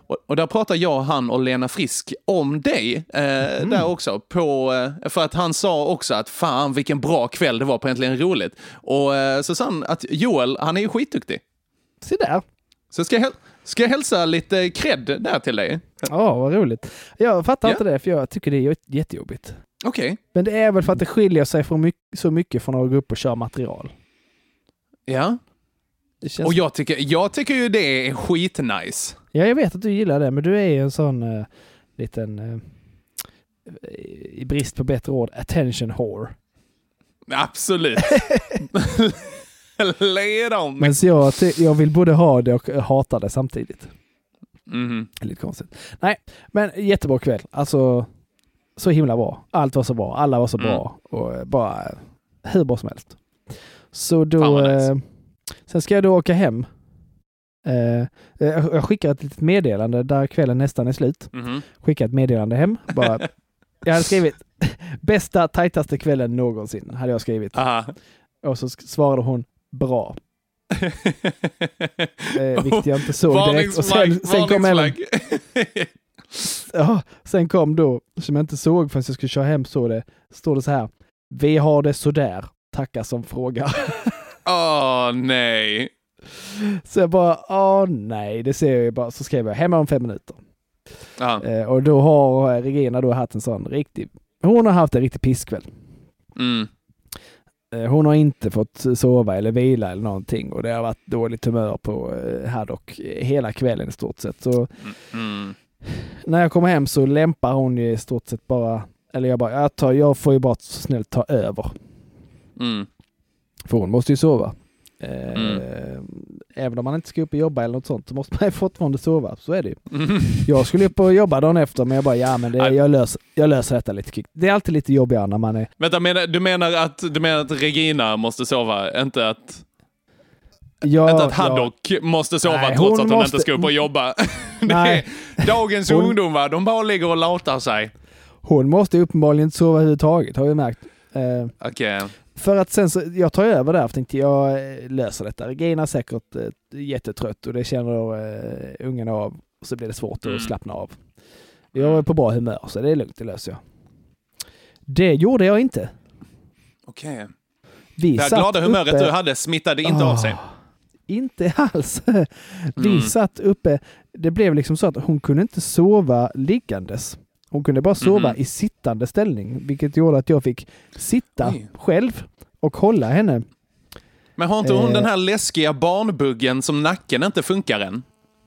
C: Och, och där pratar jag, han och Lena Frisk om dig eh,
D: Mm.
C: där också. På, eh, för att han sa också att fan vilken bra kväll det var på Äntligen Roligt. Och eh, så sa han att Joel, han är ju skitduktig.
D: Se där.
C: Så ska jag, ska jag hälsa lite cred där till dig?
D: Ja, vad roligt. Jag fattar
C: Ja.
D: inte det, för jag tycker det är jättejobbigt.
C: Okej.
D: Men det är väl för att det skiljer sig mycket, så mycket från att gå upp och köra material.
C: Ja. Och jag tycker, jag tycker ju det är skitnice.
D: Ja, jag vet att du gillar det, men du är ju en sån uh, liten, eh, i brist på bättre ord, attention whore.
C: Absolut. Om.
D: Men så jag, jag vill både ha det och hata det samtidigt.
C: Mhm.
D: Det Lite konstigt. Nej, men jättebra kväll. Alltså, så himla bra. Allt var så bra. Alla var så
C: Mm.
D: bra. Och eh, bara eh, hur bra som helst. Så då...
C: Nice.
D: eh, sen ska jag då åka hem. Eh, jag jag skickar ett litet meddelande där kvällen nästan är slut.
C: Mhm.
D: Skickar ett meddelande hem. Bara, jag hade skrivit bästa, tajtaste kvällen någonsin. Hade jag skrivit.
C: Aha.
D: Och så svarade hon bra. Eh, vilket jag inte såg direkt. Och sen, sen kom även
C: varningsflagg.
D: Ja, sen kom då, som jag inte såg förrän jag skulle köra hem, så det, står det så här. Vi har det sådär, tackar som frågar.
C: Åh nej.
D: Så jag bara, åh nej, det ser jag ju bara. Så skrev jag, hemma om fem minuter. Eh, och då har Regina då haft en sån riktig, hon har haft en riktig pisskväll.
C: Mm.
D: Eh, hon har inte fått sova eller vila eller någonting och det har varit dåligt humör på eh, Haddock hela kvällen i stort sett. Så
C: Mm.
D: när jag kommer hem så lämpar hon ju i stort sett bara, eller jag bara, jag, tar, jag får ju bara så snällt ta över.
C: Mm.
D: För hon måste ju sova.
C: Mm.
D: Även om man inte ska upp och jobba eller något sånt så måste man ju fortfarande sova. Så är det ju.
C: Mm.
D: Jag skulle upp och jobba dagen efter men jag bara, ja men det, jag, löser, jag löser detta lite kvickt. Det är alltid lite jobbigare när man är...
C: Vänta, menar, du, menar att, du menar att Regina måste sova, inte att,
D: Jag,
C: inte att Haddock måste sova
D: Nej,
C: trots
D: hon
C: att hon
D: måste-
C: inte ska upp och jobba?
D: Nej.
C: dagens
D: Hon-
C: ungdomar, de bara ligger och latar sig.
D: Hon måste uppenbarligen inte sova överhuvudtaget har jag märkt. Eh,
C: Okej.
D: För att sen så, jag tar över där för tänkte jag eh, löser detta. Regina är säkert eh, jättetrött och det känner eh, ungen av. Och så blir det svårt
C: Mm.
D: att slappna av. Jag är på bra humör så det är lugnt, det löser jag. Det gjorde jag inte.
C: Okej.
D: Vi
C: Det här glada humöret
D: uppe,
C: du hade smittade inte av sig.
D: Ah, Inte alls. Vi
C: Mm.
D: satt uppe. Det blev liksom så att hon kunde inte sova liggandes. Hon kunde bara sova
C: Mhm.
D: i sittande ställning, vilket gjorde att jag fick sitta
C: Oj.
D: själv och hålla henne.
C: Men har inte hon
D: Eh.
C: den här läskiga barnbuggen som nacken inte funkar än?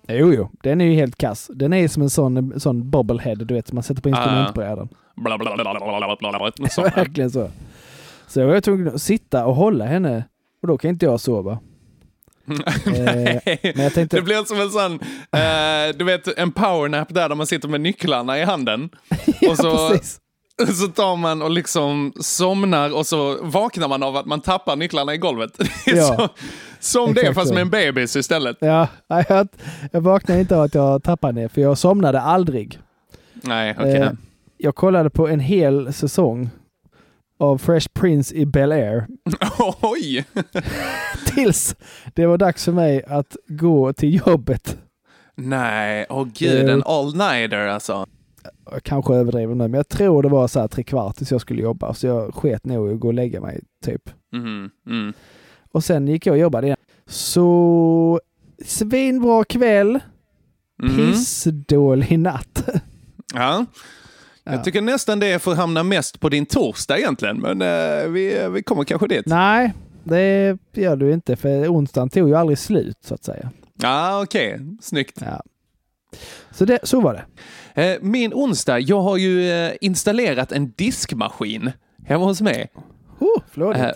D: Jo, jo, den är ju helt kass. Den är som en sån, sån bobblehead, du vet, som man sätter på
C: Ah.
D: instrumentbrädan.
C: Bla, bla, bla, bla.
D: Verkligen så. Så jag var tvungen att sitta och hålla henne och då kan inte jag sova. Eh, tänkte,
C: Det blir som en sån, eh, du vet en powernap där, där man sitter med nycklarna i handen.
D: ja,
C: och så-
D: precis.
C: Så tar man och liksom somnar och så vaknar man av att man tappar nycklarna i golvet. Det
D: Ja.
C: så, som det
D: Exakt
C: fast
D: så.
C: med en bebis istället.
D: Ja, jag, jag vaknade inte av att jag tappade henne, för jag somnade aldrig.
C: Nej, okej.
D: Eh, jag kollade på en hel säsong av Fresh Prince i Bel Air
C: Oj!
D: tills det var dags för mig att gå till jobbet.
C: Nej, åh gud,
D: Eh.
C: en all-nighter alltså.
D: Jag kanske överdriver nu, men jag tror det var så här tre kvart tills jag skulle jobba, så jag sket nog i att gå och lägga mig, typ.
C: Mhm, mm.
D: Och sen gick jag och jobbade igen. Så svinbra kväll,
C: Mhm.
D: pissdålig natt.
C: Ja.
D: Ja.
C: Jag tycker nästan det får hamna mest på din torsdag egentligen, men eh, vi, vi kommer kanske dit.
D: Nej, det gör du inte, för onsdagen tog ju aldrig slut, så att säga.
C: Ja, okej. Snyggt.
D: Ja. Så, det, så var det.
C: Eh, Min onsdag, jag har ju eh, installerat en diskmaskin hemma hos mig.
D: Oh, flådigt.
C: Eh,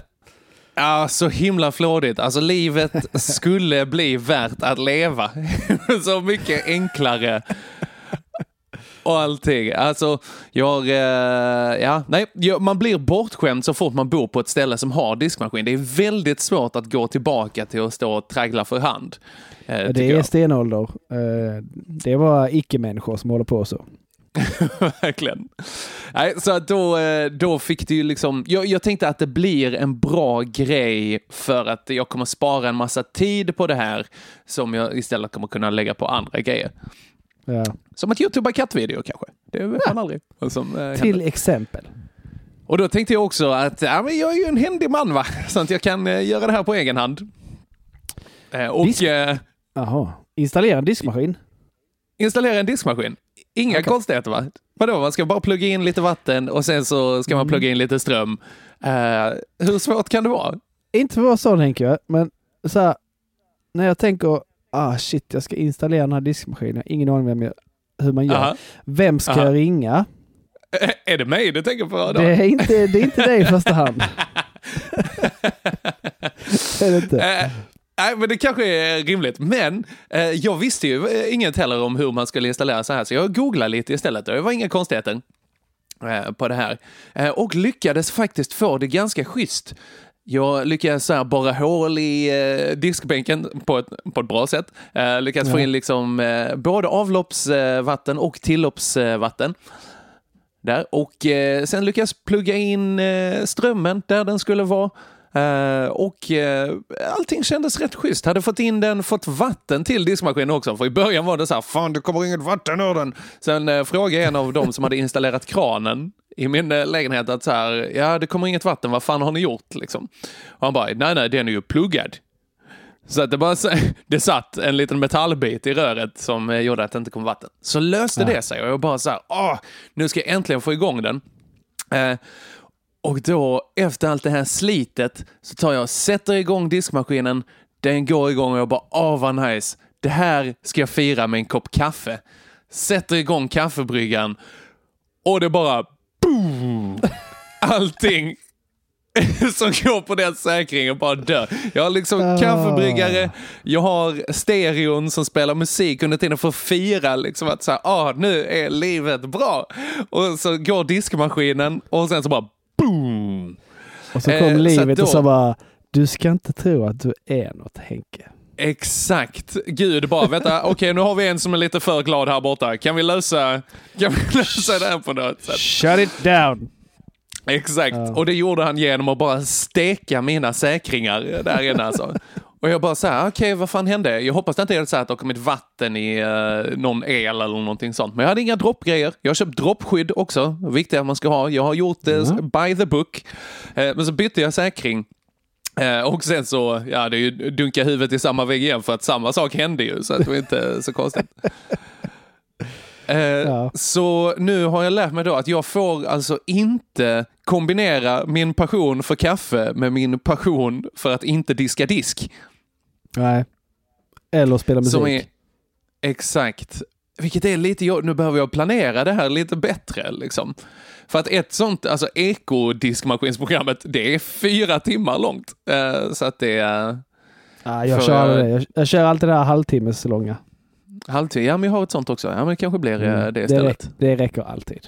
C: Ja, så himla flådigt. Alltså livet skulle bli värt att leva. så mycket enklare. Och allting. Alltså, jag... eh, Ja, nej. Man blir bortskämd så fort man bor på ett ställe som har diskmaskin. Det är väldigt svårt att gå tillbaka till att stå och traggla för hand. eh,
D: det är stenålder. Eh, Det var icke-människor som håller på så.
C: Verkligen. Nej, så då, då fick det ju liksom, jag, jag tänkte att det blir en bra grej för att jag kommer spara en massa tid på det här som jag istället kommer kunna lägga på andra grejer.
D: Ja.
C: Som att youtuba kattvideo kanske. Det vet man aldrig. Som, eh,
D: Till
C: händer.
D: exempel.
C: Och då tänkte jag också att ja, men jag är ju en händig man va, så att jag kan eh, göra det här på egen hand. Eh, och
D: Disk-
C: eh,
D: Jaha. Installera en diskmaskin.
C: installera en diskmaskin. Inga
D: Okej.
C: konstigheter va? Vadå, man ska bara plugga in lite vatten och sen så ska
D: Mm.
C: man plugga in lite ström. Eh, hur svårt kan det vara?
D: Inte för att vara så tänker jag, men så här, när jag tänker ah shit, jag ska installera den här diskmaskinen. Ingen aning vem jag, hur man gör.
C: Aha.
D: Vem ska
C: Aha.
D: jag ringa?
C: Eh, Är det mig du tänker på? Då?
D: Det är, inte, det är inte dig i första hand. är det inte.
C: Eh, Nej, men det kanske är rimligt. Men eh, jag visste ju eh, inget heller om hur man skulle installera så här, så jag googlade lite istället det var inga konstigheter eh, på det här. Eh, och lyckades faktiskt få det ganska schysst. Jag lyckades så borra hål i eh, diskbänken på ett, på ett bra sätt. Eh, lyckades få
D: Ja.
C: in liksom eh, både avloppsvatten och tilloppsvatten. Där. Och eh, sen lyckades plugga in eh, strömmen där den skulle vara. Eh, och eh, allting kändes rätt schysst. Hade fått in den, fått vatten till diskmaskinen också. För i början var det så här, fan det kommer inget vatten ur den. Sen eh, frågade en av dem som hade installerat kranen i min lägenhet att så här, ja det kommer inget vatten, vad fan har ni gjort liksom? Och han bara, nej nej den är ju pluggad. Så att det, bara, det satt en liten metallbit i röret som gjorde att det inte kom vatten. Så löste
D: Ja.
C: det sig och jag bara så här, åh, nu ska jag äntligen få igång den. Eh, och då, efter allt det här slitet, så tar jag och sätter igång diskmaskinen. Den går igång och jag bara, åh vad nice. Det här ska jag fira med en kopp kaffe. sätter igång kaffebryggaren och det bara boom! Allting som går på den säkringen bara dör. Jag har liksom
D: Ah.
C: kaffebryggare, jag har stereon som spelar musik under tiden för att fira liksom att så här, ah, nu är livet bra. Och så går diskmaskinen och sen så bara boom!
D: Och så
C: Eh,
D: kom
C: så
D: livet
C: att då-
D: och så bara, du ska inte tro att du är något Henke.
C: Exakt. Gud bara, vänta, okej nu har vi en som är lite för glad här borta. Kan vi lösa, kan vi lösa det här på något sätt?
D: Shut it down!
C: Exakt.
D: Ja.
C: Och det gjorde han genom att bara steka mina säkringar där inne alltså. Och jag bara så här, okej vad fan hände? Jag hoppas det inte är så att det har kommit vatten i uh, någon el eller någonting sånt. Men jag hade inga droppgrejer. Jag har köpt droppskydd också. Viktigt att man ska ha. Jag har gjort det by the book. Eh, men så bytte jag säkring. Eh, och sen så, ja det är ju dunka huvudet i samma vägg igen för att samma sak hände ju. Så att det var inte så konstigt. Eh,
D: Ja.
C: Så nu har jag lärt mig då att jag får alltså inte kombinera min passion för kaffe med min passion för att inte diska disk.
D: Nej. Eller spela musik.
C: Som är exakt. Vilket är lite, jobb- nu behöver jag planera det här lite bättre liksom. För att ett sånt, alltså ekodiskmaskinsprogrammet, det är fyra timmar långt. Eh, så att det är
D: Ja, jag
C: för-
D: kör det. Jag, jag kör alltid det här halvtimmes långa.
C: halvtid. Ja, men jag har ett sånt också. Ja, men det kanske blir eh,
D: Mm,
C: det istället.
D: räcker, det räcker alltid.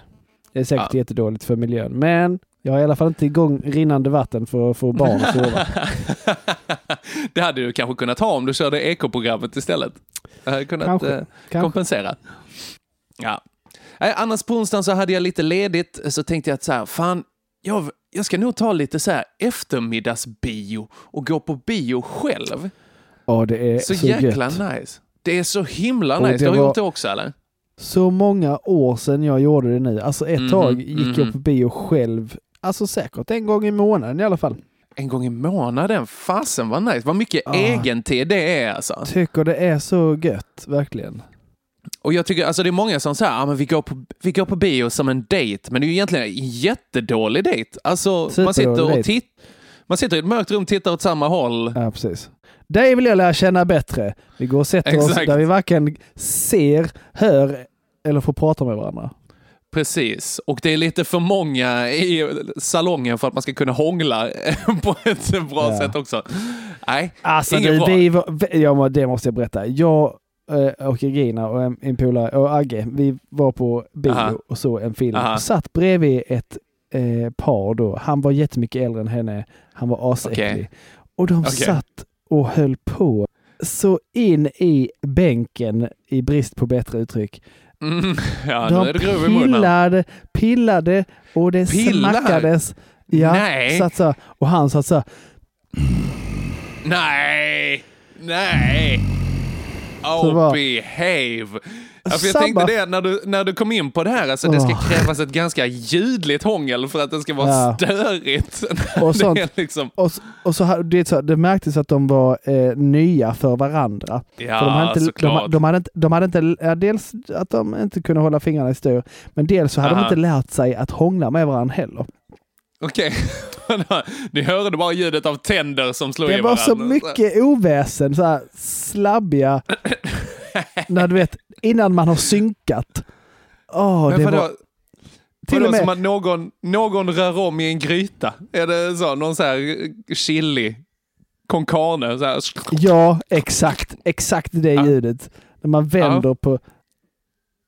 D: Det är säkert
C: Ja.
D: jättedåligt för miljön. Men jag har i alla fall inte igång rinnande vatten för att få barn att sova.
C: det hade du kanske kunnat ha om du körde ekoprogrammet istället. Jag hade kunnat
D: Kanske,
C: eh,
D: kanske.
C: kompensera. Ja. Nej, annars på onsdagen så hade jag lite ledigt, så tänkte jag att så här, fan, jag, jag ska nog ta lite så här eftermiddagsbio och gå på bio själv.
D: Ja, det är
C: Så,
D: så,
C: jäkla
D: gött.
C: nice. Det är så himla nice. Du har
D: var-
C: gjort det också eller?
D: Så många år sedan jag gjorde det nu. Alltså ett
C: Mhm,
D: tag gick jag
C: mhm.
D: på bio själv. Alltså säkert en gång i månaden i alla fall.
C: En gång i månaden, fasen vad nice. Vad mycket
D: Ah.
C: egentid det är alltså.
D: Tycker det är så gött, verkligen.
C: Och jag tycker, alltså det är många som säger, ah, men vi går, på, vi går på bio som en dejt, men det är ju egentligen en jättedålig dejt. Alltså, man sitter och tittar, man sitter i ett mörkt rum och tittar åt samma håll.
D: Ja, precis. Dig vill jag lära känna bättre. Vi går och sätter oss
C: Exakt.
D: där vi varken ser, hör eller får prata med varandra.
C: Precis, och det är lite för många i salongen för att man ska kunna hångla på ett bra
D: Ja.
C: sätt också. Nej,
D: Alltså
C: bra.
D: vi var, ja, det måste jag berätta. Jag eh, och Regina och en, en polare och Agge, vi var på bio
C: Aha.
D: och såg en film.
C: Aha.
D: Satt bredvid ett eh, par då. Han var jättemycket äldre än henne. Han var asäcklig.
C: Okej.
D: Och de
C: Okej.
D: satt och höll på så in i bänken, i brist på bättre uttryck.
C: Mm, ja,
D: De pillade, pillade och det
C: Pillar?
D: smackades. Ja,
C: Nej.
D: Så att så, och han satt så
C: Nej, nej. Oh, behave. Ja, för jag tänkte det när du, när du kom in på det här, alltså det ska krävas ett ganska ljudligt hångel för att det ska vara
D: Ja.
C: störigt.
D: Och
C: det
D: sånt.
C: är liksom,
D: Och, och så, det, så, det märktes att de var eh, nya för varandra.
C: ja,
D: för de hade inte, de,
C: såklart.
D: de hade inte, de hade inte ja, dels att de inte kunde hålla fingrarna i styr, men dels så hade
C: Aha.
D: de inte lärt sig att hångla med varandra heller.
C: Okej, ni hörde bara ljudet av tänder som slog i
D: Det var så
C: varandra.
D: mycket oväsen, så här slabbiga, när du vet, innan man har synkat.
C: Men
D: det
C: vadå,
D: var, till och med-
C: som att någon, någon rör om i en gryta? Är det så? Någon så här chili con carne? Så här.
D: ja, exakt, exakt det
C: Ja.
D: ljudet. När man vänder på,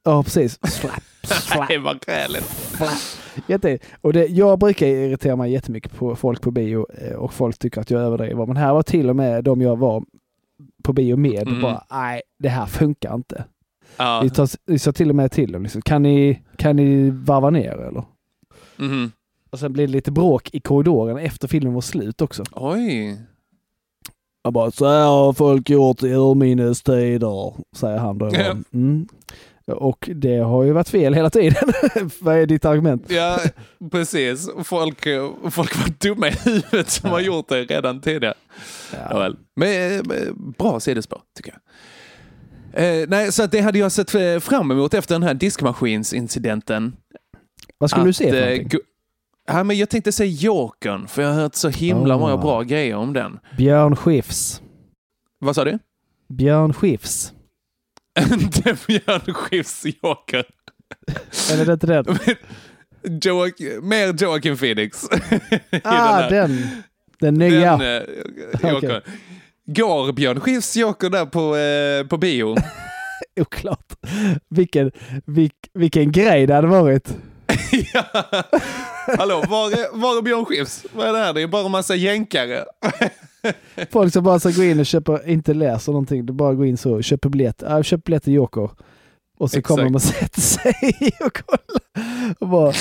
D: ja precis, Slapp, slapp.
C: Vad gräligt.
D: Jätte. Och det, jag brukar irritera mig jättemycket på folk på bio eh, och folk tycker att jag överdriver. Men här var till och med de jag var på bio med
C: Mm.
D: bara, nej, det här funkar inte.
C: Ja.
D: Vi, tar, vi sa till och med till dem, liksom, kan, ni, kan ni varva ner eller?
C: Mhm.
D: Och sen blev det lite bråk i korridoren efter filmen var slut också.
C: Oj.
D: Jag bara, så här har folk gjort i urminnes tider, säger han då. Mm. Och det har ju varit fel hela tiden. Vad är ditt argument?
C: Ja, precis. Folk, folk var dumma i huvudet som har gjort det redan tidigare. Ja. väl. Men, eh, bra sidospår, tycker jag. Eh, nej, så det hade jag sett fram emot efter den här diskmaskinsincidenten.
D: Vad skulle du
C: Att,
D: se för
C: eh,
D: någonting?
C: Ja, men jag tänkte säga Jokern, för jag har hört så himla
D: Ah.
C: många bra grejer om den.
D: Björn Skifs.
C: Vad sa du?
D: Björn Skifs.
C: Inte Björn Skifs Joker.
D: Eller är det den?
C: Joak- mer Joaquin Phoenix.
D: Ah,
C: här.
D: den. Den nya.
C: Den, eh, Joker. Går Björn Skifs Joker där på, eh, på bio?
D: Oklart. Vilken, vilk, vilken grej det hade varit.
C: ja. Hallå, var är, var är Björn Skifs? Vad är det här? Det är bara en massa jänkare.
D: Folk som bara ska gå in och köpa, inte läser någonting, det bara går in så köper biljett. Ja, köp biljett till Joker. Och så
C: Exakt.
D: kommer de och sätter sig och kollar. Och bara,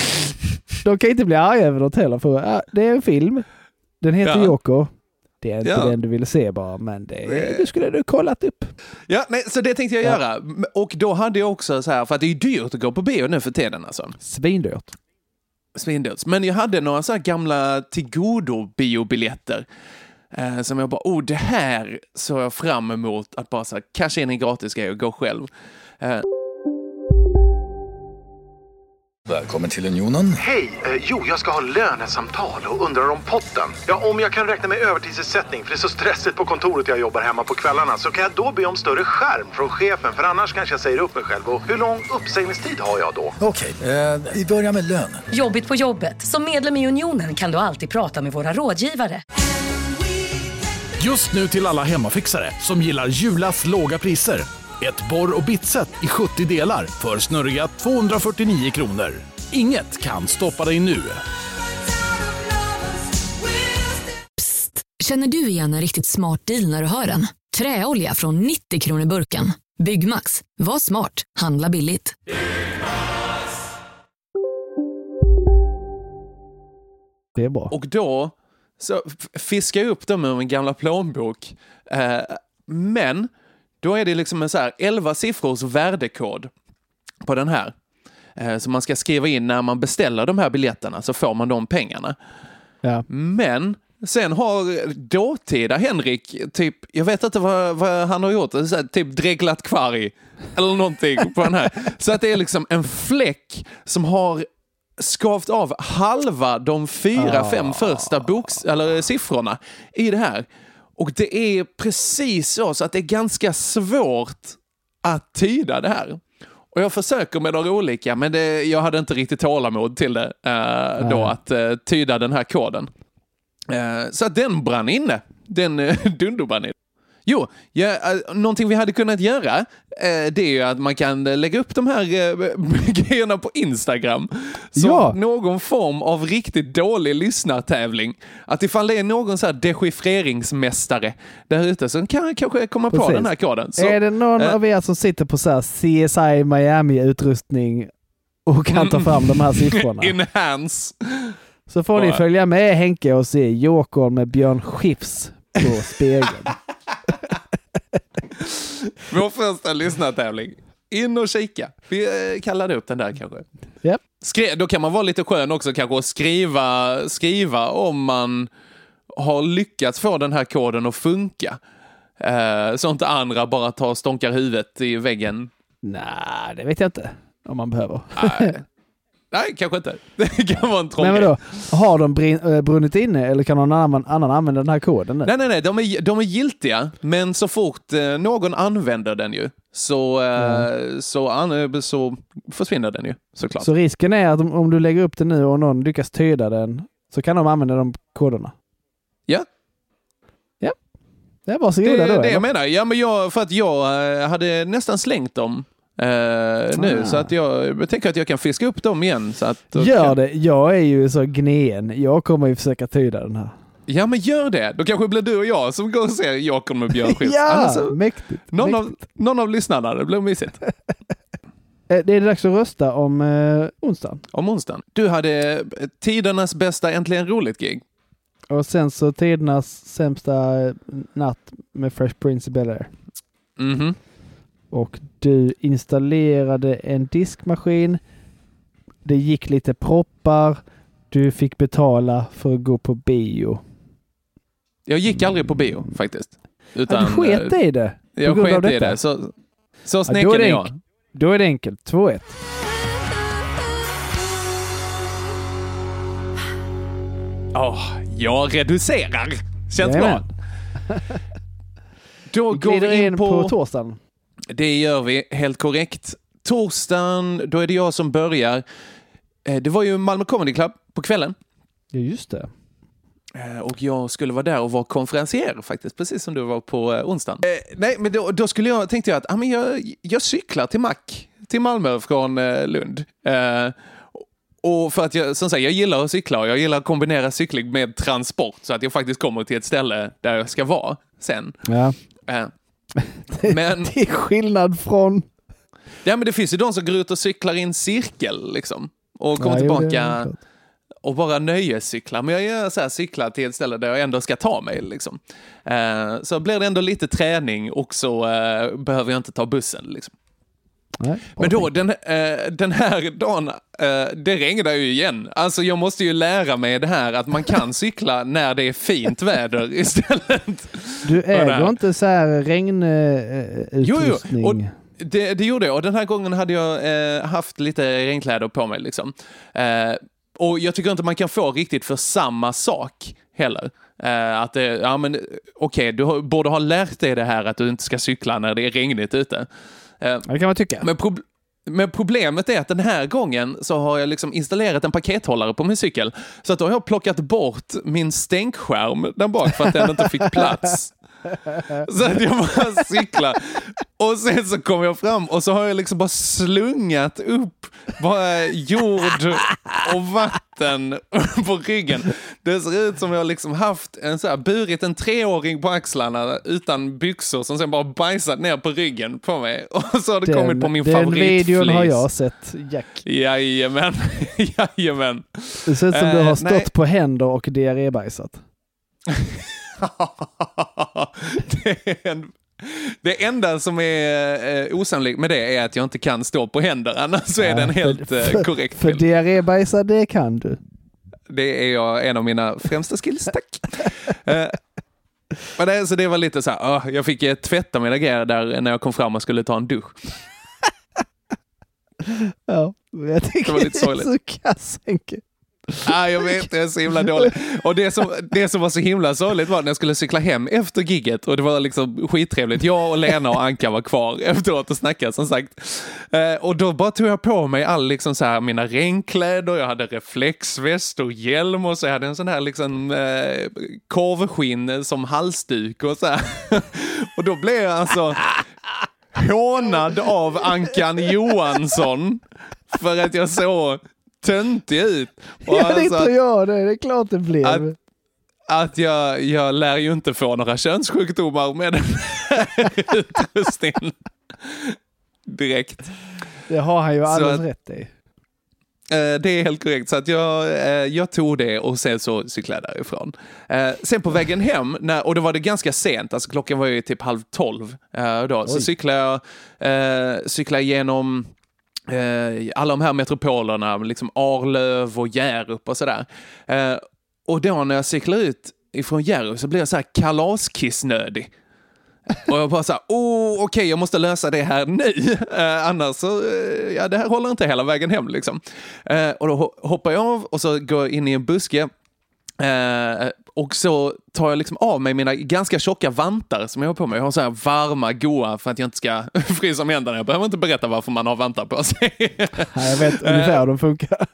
D: de kan inte bli arga över något heller, för ja, det är en film. Den heter
C: Ja.
D: Joker. Det är inte
C: Ja.
D: den du ville se bara, men det, du skulle du kollat upp.
C: Ja, nej, så det tänkte jag
D: Ja.
C: göra. Och då hade jag också så här, för att det är ju dyrt att gå på bio nu för tiden alltså.
D: Svindyrt.
C: Svindyrt. Men jag hade några så här gamla tillgodo-biobiljetter. Eh, som jag bara, oh det här såg jag fram emot att bara så här, casha in en gratis grej och gå själv. Eh,
E: Välkommen till Unionen.
F: Hej! Eh, jo, jag ska ha lönesamtal och undrar om potten. Ja, om jag kan räkna med övertidsersättning för det är så stressigt på kontoret jag jobbar hemma på kvällarna så kan jag då be om större skärm från chefen för annars kanske jag säger upp mig själv. Och hur lång uppsägningstid har jag då?
E: Okej, eh, vi börjar med lön.
G: Jobbigt på jobbet. Som medlem i Unionen kan du alltid prata med våra rådgivare.
B: Just nu till alla hemmafixare som gillar Julas låga priser. Ett borr och bitset i 70 delar för snurriga 249 kronor. Inget kan stoppa dig nu.
H: Känner du igen en riktigt smart deal när du hör den? Träolja från 90 kronor burken. Byggmax. Var smart. Handla billigt.
D: Det är bra.
C: och då så fiskar jag upp dem ur min gamla plånbok. Eh, men då är det liksom en så här 11 siffrors värdekod på den här. Eh, som man ska skriva in när man beställer de här biljetterna så får man de pengarna.
D: Ja.
C: Men sen har dåtida Henrik, typ, jag vet inte vad, vad han har gjort, här, typ dreglat kvar eller någonting på den här. Så att det är liksom en fläck som har skavt av halva de fyra, fem första boks eller siffrorna i det här. Och det är precis så, så att det är ganska svårt att tyda det här. Och jag försöker med några olika, men det, jag hade inte riktigt tålamod till det eh, då, att eh, tyda den här koden. Eh, så att den brann inne. Den eh, dunderbrann inne. Jo, ja, eh, någonting vi hade kunnat göra, eh, det är ju att man kan eh, lägga upp de här grejerna på Instagram. Som
D: Ja.
C: någon form av riktigt dålig lyssnartävling. Att ifall det är någon så här dechiffreringsmästare där ute som kan kanske komma på
D: Precis.
C: den här koden. Så,
D: är det någon
C: eh,
D: av er som sitter på så CSI Miami-utrustning och kan ta fram de här siffrorna?
C: Enhance.
D: Så får ni följa med Henke och se Joker med Björn Skifs på spegeln.
C: Vår första lyssnartävling. In och kika. Vi eh, kallade upp den där kanske.
D: Japp.
C: Skri- då kan man vara lite skön också kanske och skriva, skriva om man har lyckats få den här koden att funka. Eh, så inte andra bara tar och stånkar huvudet i väggen.
D: Nej, det vet jag inte om man behöver.
C: Nej, Nej kanske inte. Det kan vara en trång
D: Men vadå? Har de brin, äh, brunnit inne eller kan någon annan, annan använda den här koden nu?
C: Nej, nej, nej, de är, de är giltiga, men så fort eh, någon använder den ju så, eh, så, an, så försvinner den ju såklart.
D: Så risken är att om, om du lägger upp den nu och någon lyckas tyda den så kan de använda de koderna.
C: Ja.
D: Ja. Ja, varsågoda
C: det
D: då.
C: det
D: eller?
C: jag menar. Ja, men jag, för att jag eh, hade nästan slängt dem eh, nu,
D: Ah.
C: så att jag, jag tänker att jag kan fiska upp dem igen. Så att,
D: Gör
C: kan,
D: det. Jag är ju så gneen. Jag kommer ju försöka tyda den här.
C: Ja, men gör det. Då kanske det blir du och jag som går och ser Jakob med Björn Skifs.
D: Ja,
C: Alltså,
D: mäktigt.
C: någon,
D: mäktigt.
C: av, någon av lyssnarna, det blir mysigt.
D: Eh, Det är dags att rösta om eh, onsdagen.
C: Om onsdagen. Du hade eh, tidernas bästa Äntligen Roligt-gig.
D: Och sen så tidernas sämsta natt med Fresh Prince i Bel-Air.
C: Mhm.
D: Och du installerade en diskmaskin. Det gick lite proppar. Du fick betala för att gå på bio.
C: Jag gick aldrig på bio faktiskt. Utan,
D: ja, du sket
C: eh,
D: i det.
C: Jag sket i det. Så, så snäcken
D: är det
C: jag.
D: då är det enkelt. 2-1.
C: Åh, jag reducerar. Känns
D: Jajamän.
C: bra. Då går vi in
D: på,
C: på...
D: torsdagen.
C: Det gör vi, helt korrekt. Torsdagen, då är det jag som börjar. Eh, Det var ju Malmö Comedy Club på kvällen.
D: Ja, just det.
C: Eh, Och jag skulle vara där och vara konferencier faktiskt, precis som du var på eh, onsdagen. Eh, nej, men då, då skulle jag, tänkte jag att ah, men jag, jag cyklar till Mack, till Malmö från eh, Lund. Eh, och för att jag, som sagt, jag gillar att cykla och jag gillar att kombinera cykling med transport så att jag faktiskt kommer till ett ställe där jag ska vara sen.
D: Ja.
C: Men,
D: Det är skillnad från...
C: ja, men det finns ju de som går ut och cyklar i en cirkel liksom. Och kommer
D: är
C: tillbaka och bara nöjescyklar. Men jag gör så här, cyklar till ett ställe där jag ändå ska ta mig. Liksom. Eh, så blir det ändå lite träning och så eh, behöver jag inte ta bussen. Liksom.
D: Nej,
C: Men då, den, eh, den här dagen, eh, det regnar ju igen. Alltså jag måste ju lära mig det här att man kan cykla när det är fint väder istället.
D: Du äger inte så här regnutrustning?
C: Jo, jo. Och det, det gjorde jag och den här gången hade jag eh, haft lite regnkläder på mig. Liksom. Eh, och jag tycker inte man kan få riktigt för samma sak heller. Eh, att det, ja men okej, du har, borde ha lärt dig det här att du inte ska cykla när det är regnigt ute. Eh,
D: det kan man tycka.
C: men, prob- men problemet är att den här gången så har jag liksom installerat en pakethållare på min cykel. Så att då har jag plockat bort min stänkskärm där bak för att den inte fick plats. Så att jag bara cyklar. Och sen så kommer jag fram och så har jag liksom bara slungat upp bara jord och vatten på ryggen. Det ser ut som jag liksom haft en så här, burit en treåring på axlarna utan byxor som sen bara bajsat ner på ryggen på mig. Och så har det kommit på min
D: den
C: favoritflis.
D: videon har jag sett, Jack.
C: Jajamän, jajamän.
D: Det ser ut som du
C: Eh,
D: har stått
C: nej.
D: på händer och diarrébajsat.
C: det, är en, det enda som är eh, osannolikt med det är att jag inte kan stå på händer, annars så är det en
D: Nej,
C: helt
D: för,
C: eh,
D: för,
C: korrekt
D: För
C: bild.
D: diarrébajsa, det kan du.
C: Det är jag en av mina främsta skills, tack. Eh, men det, så det var lite så här, ah, jag fick eh, tvätta mina grejer där när jag kom fram och skulle ta en dusch.
D: Ja, jag tycker
C: Det var lite
D: det är så kass, Henke.
C: Ah, jag vet, jag är så himla dålig. Och det som, det som var så himla sorgligt var när jag skulle cykla hem efter gigget och det var liksom skittrevligt. Jag och Lena och Anka var kvar efteråt och snackade som sagt. Eh, och då bara tog jag på mig all liksom så här, mina regnkläder, jag hade reflexväst och hjälm och så jag hade en sån här liksom eh, korvskinn som halsduk och så här. Och då blev jag alltså hånad av Ankan Johansson för att jag såg töntig ut. Och
D: Ja,
C: alltså
D: inte jag det. Det är klart det blev.
C: att, att jag, jag lär ju inte få några könssjukdomar med den här utrustningen. Direkt.
D: Det har han ju alldeles rätt i.
C: Eh, Det är helt korrekt. Så att jag, eh, jag tog det och sen så cyklade jag därifrån. Eh, Sen på vägen hem, när, och då var det ganska sent, alltså klockan var ju typ halv tolv då, så cyklade jag, cyklade igenom eh, alla de här metropolerna, liksom Arlöv och Hjärup och sådär. Eh, och då när jag cyklar ut ifrån Hjärup så blir jag så här kalaskissnödig. Och jag bara så här, oh, okej, jag måste lösa det här nu. Eh, annars så, eh, ja, det här håller inte hela vägen hem liksom. Eh, och då hoppar jag av och så går jag in i en buske. Eh, och så tar jag liksom av mig mina ganska tjocka vantar som jag har på mig. Jag har så här varma, goa för att jag inte ska frysa om händerna. Jag behöver inte berätta varför man har vantar på sig.
D: Ja, jag vet ungefär hur de funkar.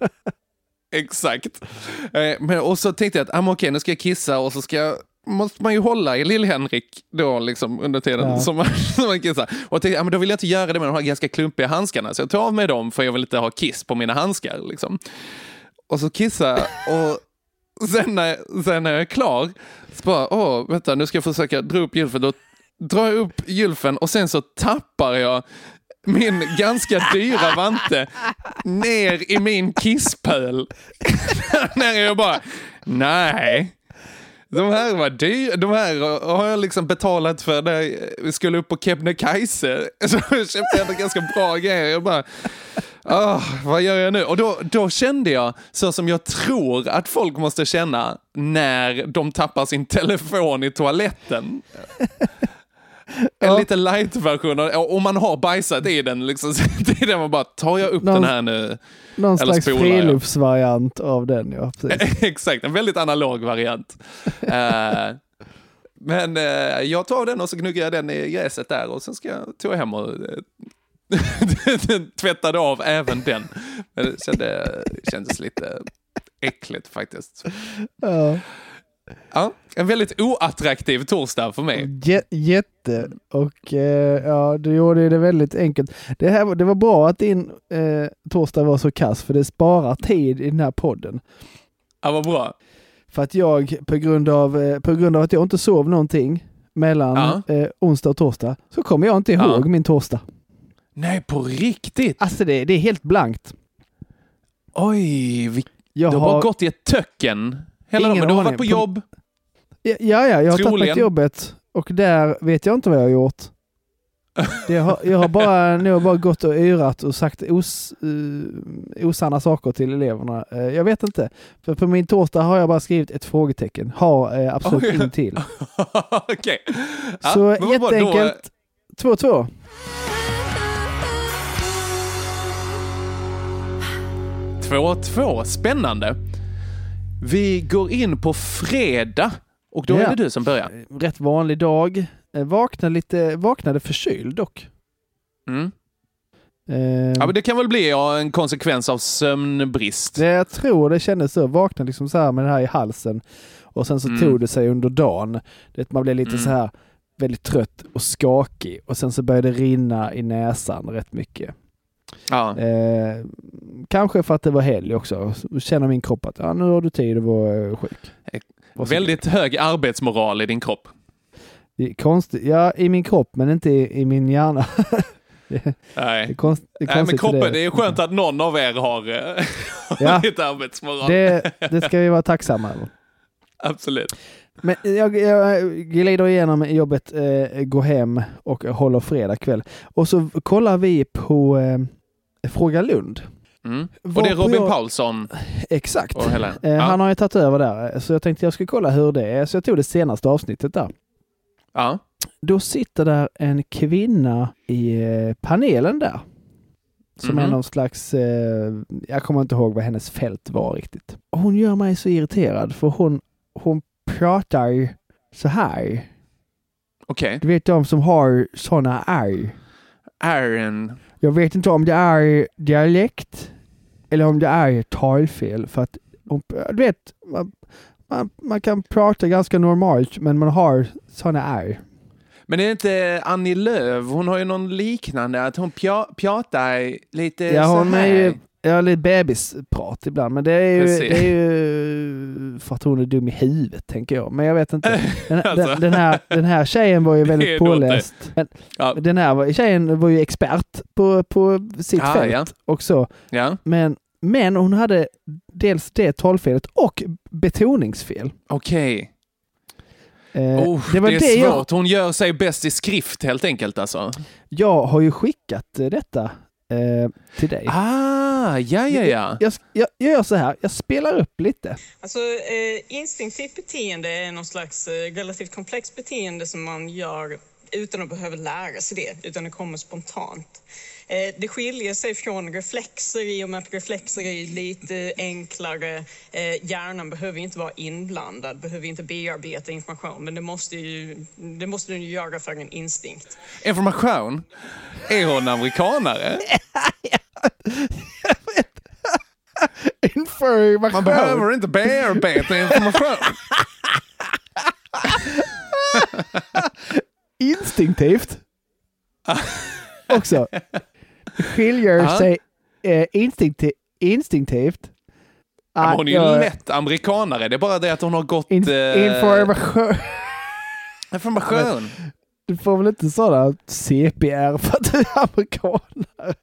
C: Exakt. Eh, men, och så tänkte jag att ah, okej, nu ska jag kissa och så ska jag, måste man ju hålla i Lill-Henrik då liksom under tiden
D: Ja.
C: som, man, som man kissar. Och jag tänkte, ah, men då vill jag inte göra det med de här ganska klumpiga handskarna. Så jag tar av mig dem för jag vill inte ha kiss på mina handskar. Liksom. Och så kissar jag och sen när, sen när jag är klar så bara, åh, vänta, nu ska jag försöka dra upp gylfen. Då drar jag upp gylfen och sen så tappar jag min ganska dyra vante ner i min kisspöl. när jag bara, nej. De här var dyra, de här har jag liksom betalat för när vi skulle upp på Kebnekaise. Så köpte jag ändå ganska bra grejer. Jag bara, ah, vad gör jag nu? Och då, då kände jag så som jag tror att folk måste känna när de tappar sin telefon i toaletten. En lite light-version, och om man har bajsat i den, liksom, det är det man bara, tar jag upp
D: Någon-
C: den här nu?
D: Någon
C: Eller
D: slags friluftsvariant av den, ja.
C: Exakt, en väldigt analog variant. Eh, Men eh, jag tar den och så gnuggar jag den i gräset där och sen ska jag, tog jag hem och eh, tvättade av även den. Men det kände, kändes lite äckligt faktiskt.
D: Ja.
C: Ja, en väldigt oattraktiv torsdag för mig.
D: Jä- jätte. Och eh, ja, du gjorde det väldigt enkelt. Det, här, det var bra att din eh, torsdag var så kass, för det sparar tid i den här podden.
C: Ja, vad bra.
D: För att jag, på grund av, eh, på grund av att jag inte sov någonting mellan
C: Ja.
D: eh, onsdag och torsdag, så kommer jag inte ihåg
C: Ja.
D: min torsdag.
C: Nej, på riktigt?
D: Alltså det, det är helt blankt.
C: Oj, vi,
D: Jag
C: du har bara gått i ett töcken hela dagen. Du har varit på jobb.
D: Ja, ja, jag har tagit
C: Troligen.
D: till jobbet och där vet jag inte vad jag har gjort. Jag, har, jag har bara, nu har bara gått och yrat och sagt os, uh, osanna saker till eleverna. Eh, jag vet inte. För på min torsdag har jag bara skrivit ett frågetecken. Har uh, absolut
C: Oj.
D: ingenting.
C: Okej. Ja,
D: Så
C: då-
D: jätteenkelt. 2-2.
C: Två, två. Spännande. Vi går in på fredag och då
D: Ja.
C: är det du som börjar.
D: Rätt vanlig dag. Eh, vaknade lite, vaknade förkyld dock.
C: Mm.
D: Eh,
C: Ja, men det kan väl bli ja, en konsekvens av sömnbrist.
D: Det jag tror det kändes så. Vaknade liksom så här med det här i halsen. Och sen så
C: Mm.
D: tog det sig under dagen. Det, man blev lite
C: Mm.
D: så här väldigt trött och skakig. Och sen så började det rinna i näsan rätt mycket.
C: Ja.
D: Eh, kanske för att det var helg också. Så känner min kropp att ja, nu har du tid att vara eh, sjuk. Varsågod.
C: Väldigt hög arbetsmoral i din kropp.
D: Det konstigt. Ja, i min kropp men inte i, i min hjärna. det, det
C: Nej.
D: är konst, det är
C: Nej, men kroppen,
D: det.
C: det är skönt att någon av er har, eh,
D: Ja.
C: har lite arbetsmoral.
D: Det, det ska vi vara tacksamma över.
C: Absolut.
D: Men jag, jag glider igenom jobbet, eh, går hem och håller fredag kväll. Och så kollar vi på eh, Fråga Lund.
C: Mm. Och det är Robin
D: jag-
C: Paulsson
D: Exakt. Eh,
C: Ja.
D: Han har ju tagit över där, så jag tänkte jag skulle kolla hur det är. Så jag tog det senaste avsnittet där.
C: Ja.
D: Då sitter där en kvinna i eh, panelen där. Som är
C: Mhm.
D: någon slags, eh, jag kommer inte ihåg vad hennes fält var riktigt. Hon gör mig så irriterad för hon, hon pratar så här.
C: Okej.
D: Du vet de som har sådana R.
C: Aaron.
D: Jag vet inte om det är dialekt eller om det är talfel. För att, du vet, man, man, man kan prata ganska normalt men man har sådana R.
C: Men är det inte Annie Lööf? Hon har ju någon liknande, att hon pja, pratar lite
D: Ja,
C: så
D: hon
C: här.
D: är ju ja, lite bebisprat ibland, men det är, ju, det är ju för att hon är dum i huvudet, tänker jag. Men jag vet inte. Den,
C: Alltså.
D: den, den, här, den här tjejen var ju väldigt påläst. Men
C: Ja.
D: Den här tjejen var ju expert på, på sitt
C: Ah,
D: fält
C: ja.
D: och så.
C: Ja,
D: Men, men hon hade dels det talfelet och betoningsfel.
C: okej.
D: Eh,
C: Oh,
D: det
C: det är
D: det jag,
C: svårt. Hon gör sig bäst i skrift helt enkelt alltså.
D: jag har ju skickat eh, detta eh, till dig.
C: Ah, ja, ja, ja.
D: Jag, jag, jag gör så här, jag spelar upp lite.
I: Alltså, eh, instinktivt beteende är någon slags eh, relativt komplext beteende som man gör utan att behöva lära sig det, utan det kommer spontant. Eh, det skiljer sig från reflexer i och med att reflexer är lite enklare. Eh, hjärnan behöver inte vara inblandad, behöver inte bearbeta information, men det måste, ju, det måste den ju göra för en instinkt.
C: Information? Är hon amerikanare?
D: Information.
C: Man behöver inte bearbeta information.
D: Instinktivt. Också. Skiljer
C: Ja.
D: sig eh, instinkti- instinktivt. Ah,
C: hon är ju
D: jag-
C: lätt amerikanare. Det är bara det att hon har gått...
D: In,
C: eh,
D: information.
C: information.
D: Du får väl inte sådana CPR för att du är amerikanare?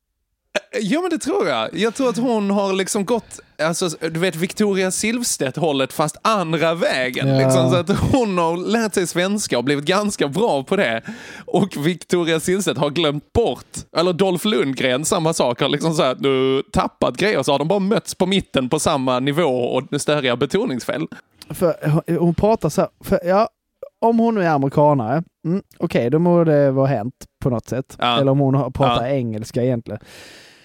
C: Ja, men det tror jag. Jag tror att hon har liksom gått, alltså, du vet Victoria Silvstedt-hållet fast andra vägen.
D: Ja.
C: Liksom, så att hon har lärt sig svenska och blivit ganska bra på det. Och Victoria Silvstedt har glömt bort, eller Dolph Lundgren, samma sak, har liksom så här, nu, tappat grejer så har de bara mötts på mitten på samma nivå och störiga betoningsfel.
D: För hon pratar så här, för, ja, om hon nu är amerikanare, mm, okej, då må det vara hänt på något sätt.
C: Ja.
D: Eller om hon har- pratar
C: Ja.
D: engelska egentligen.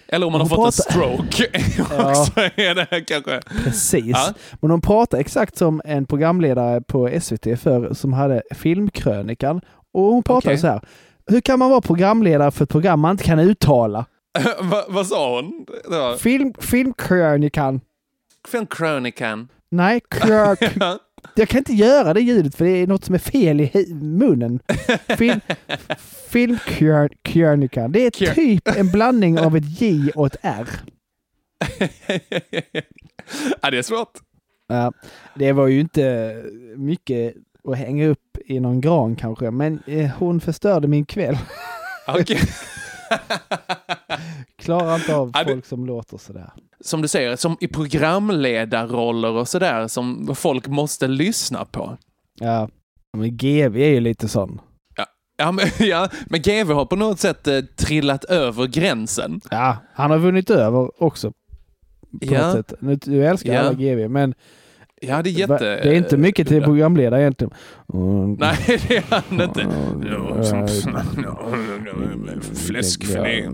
C: Eller om man har
D: Hon
C: fått en stroke.
D: Ja.
C: är det kanske.
D: Precis.
C: Ja.
D: Men de pratar exakt som en programledare på SVT för som hade Filmkrönikan. Och hon pratade
C: Okej.
D: så här. Hur kan man vara programledare för ett program man inte kan uttala?
C: Va, vad sa hon? Var
D: Film, filmkrönikan.
C: Filmkrönikan.
D: Nej, krök. Jag kan inte göra det ljudet för det är något som är fel i munnen. Film, filmkrönikan. Det är typ en blandning av ett J och ett R.
C: ja, det är svårt.
D: Ja, det var ju inte mycket att hänga upp i någon gran kanske, men eh, hon förstörde min kväll.
C: Okej.
D: Klarar inte av
C: Ja,
D: folk som låter sådär.
C: Som du säger, som i programledarroller och sådär som folk måste lyssna på.
D: Ja, men GV är ju lite sån.
C: Ja, men, ja, men GV har på något sätt eh, trillat över gränsen.
D: Ja, han har vunnit över också. På
C: Ja.
D: något sätt. Nu, du älskar
C: Ja.
D: alla GV, men
C: Ja, det är jätte...
D: det är inte mycket till programledare egentligen.
C: Nej, det är han inte. Fläskfilé.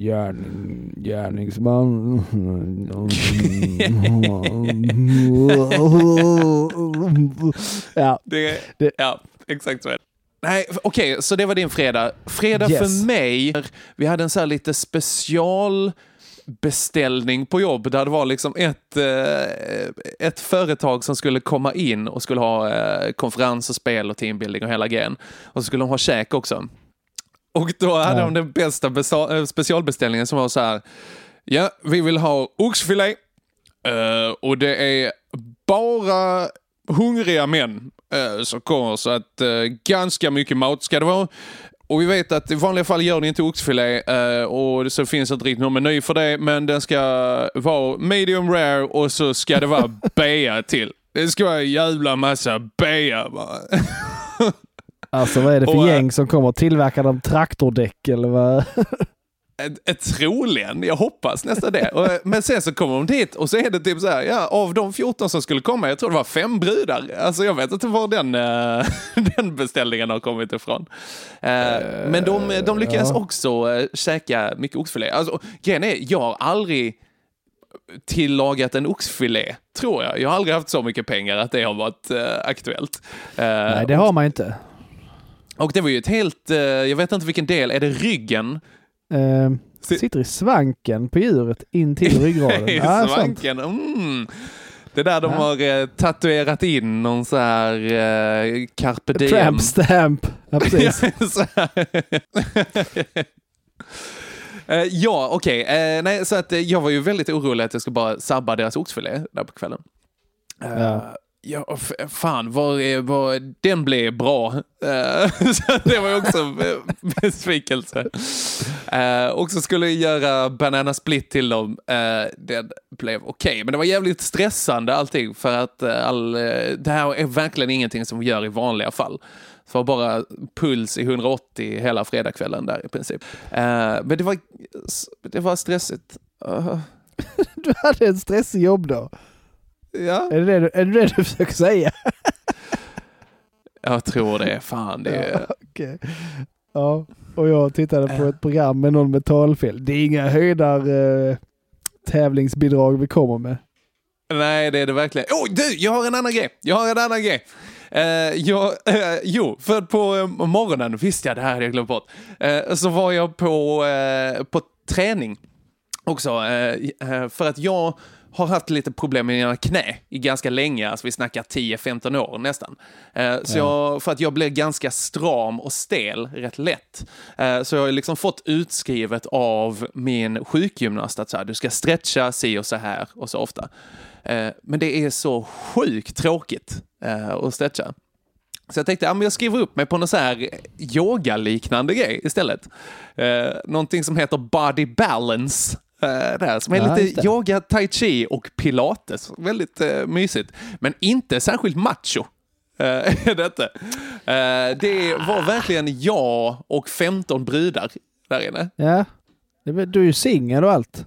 D: Gärning, gärningsman. ja,
C: Det,
D: Det-
C: Ja, exakt så är det. Nej, okej, så det var din fredag. Fredag
D: Yes.
C: för mig, vi hade en så lite special beställning på jobb där det var liksom ett, eh, ett företag som skulle komma in och skulle ha eh, konferens och spel och teambuilding och hela grejen. Och så skulle de ha käk också. Och då hade
D: Ja.
C: de den bästa eh, specialbeställningen som var så här. Ja, vi vill ha oxfilé och det är bara hungriga män som kommer så att ganska mycket mat ska det vara. Och vi vet att i vanliga fall gör ni inte oxfilé eh, och så finns inte riktigt någon meny för det men den ska vara medium rare och så ska det vara bea till. Det ska vara en jävla massa bea bara.
D: Alltså vad är det för
C: Och, äh,
D: gäng som kommer? Tillverkar de traktordäck eller vad?
C: Troligen, jag hoppas nästan det. Och, Men sen så kommer de dit och så är det typ så här, ja, av de 14 som skulle komma, jag tror det var fem brudar. Alltså jag vet inte var den, eh, den beställningen har kommit ifrån. Eh, men de, de lyckades
D: ja.
C: också käka mycket oxfilé. Alltså, grejen är, jag har aldrig tillagat en oxfilé, tror jag. Jag har aldrig haft så mycket pengar att det har varit eh, aktuellt. Eh,
D: Nej, det har man inte.
C: och det var ju ett helt, eh, jag vet inte vilken del, är det ryggen?
D: Eh,
C: Si-
D: sitter i svanken på djuret in till ryggraden.
C: I
D: sant.
C: svanken. Mm. Det är där de
D: Ja.
C: har eh, tatuerat in någon så här eh, carpe diem.
D: Tramp stamp. Ja, precis.
C: Eh, ja, okej. Nej, så att eh, jag var ju väldigt orolig att jag skulle bara sabba deras oxfilé där på kvällen. Eh,
D: Ja.
C: Ja, fan, vad, är- vad, den blev bra. Eh, så det var också en besvikelse. Eh, och så skulle jag göra banana split till dem. Eh, den blev okej, men det var jävligt stressande allting för att all, det här är verkligen ingenting som vi gör i vanliga fall. Det var bara puls i 180 hela fredagskvällen där i princip. Men det var, det var stressigt. Uh,
D: Du hade en stressig jobbdag.
C: Ja.
D: Är det det, du- är det det du försöker säga?
C: Jag tror det. Fan, det är...
D: Okej. Ja, och jag tittade på ett program med någon med talfel. Det är inga höjdar eh, tävlingsbidrag vi kommer med.
C: Nej, det är det verkligen. Oh, du, jag har en annan grej. Jag har en annan grej. Eh, jag, eh, jo, för på eh, morgonen, visst ja, det här hade jag glömt bort, eh, så var jag på, eh, på träning också. Eh, eh, för att jag har haft lite problem med mina knä i ganska länge, alltså vi snackar 10-15 år nästan. Eh, så jag, för att jag blev ganska stram och stel rätt lätt. Eh, så jag har liksom fått utskrivet av min sjukgymnast att så här, du ska stretcha si och så här och så ofta. Eh, men det är så sjukt tråkigt att stretcha. Så jag tänkte, ja, men jag skriver upp mig på någon så här yogaliknande grej istället. Eh, någonting som heter body balance. Eh, där, som är
D: Ja,
C: lite yoga, tai chi och pilates. Väldigt eh, mysigt. Men inte särskilt macho. Detta. Eh, det var verkligen jag och 15 brudar där inne.
D: Ja, du är ju singel och allt.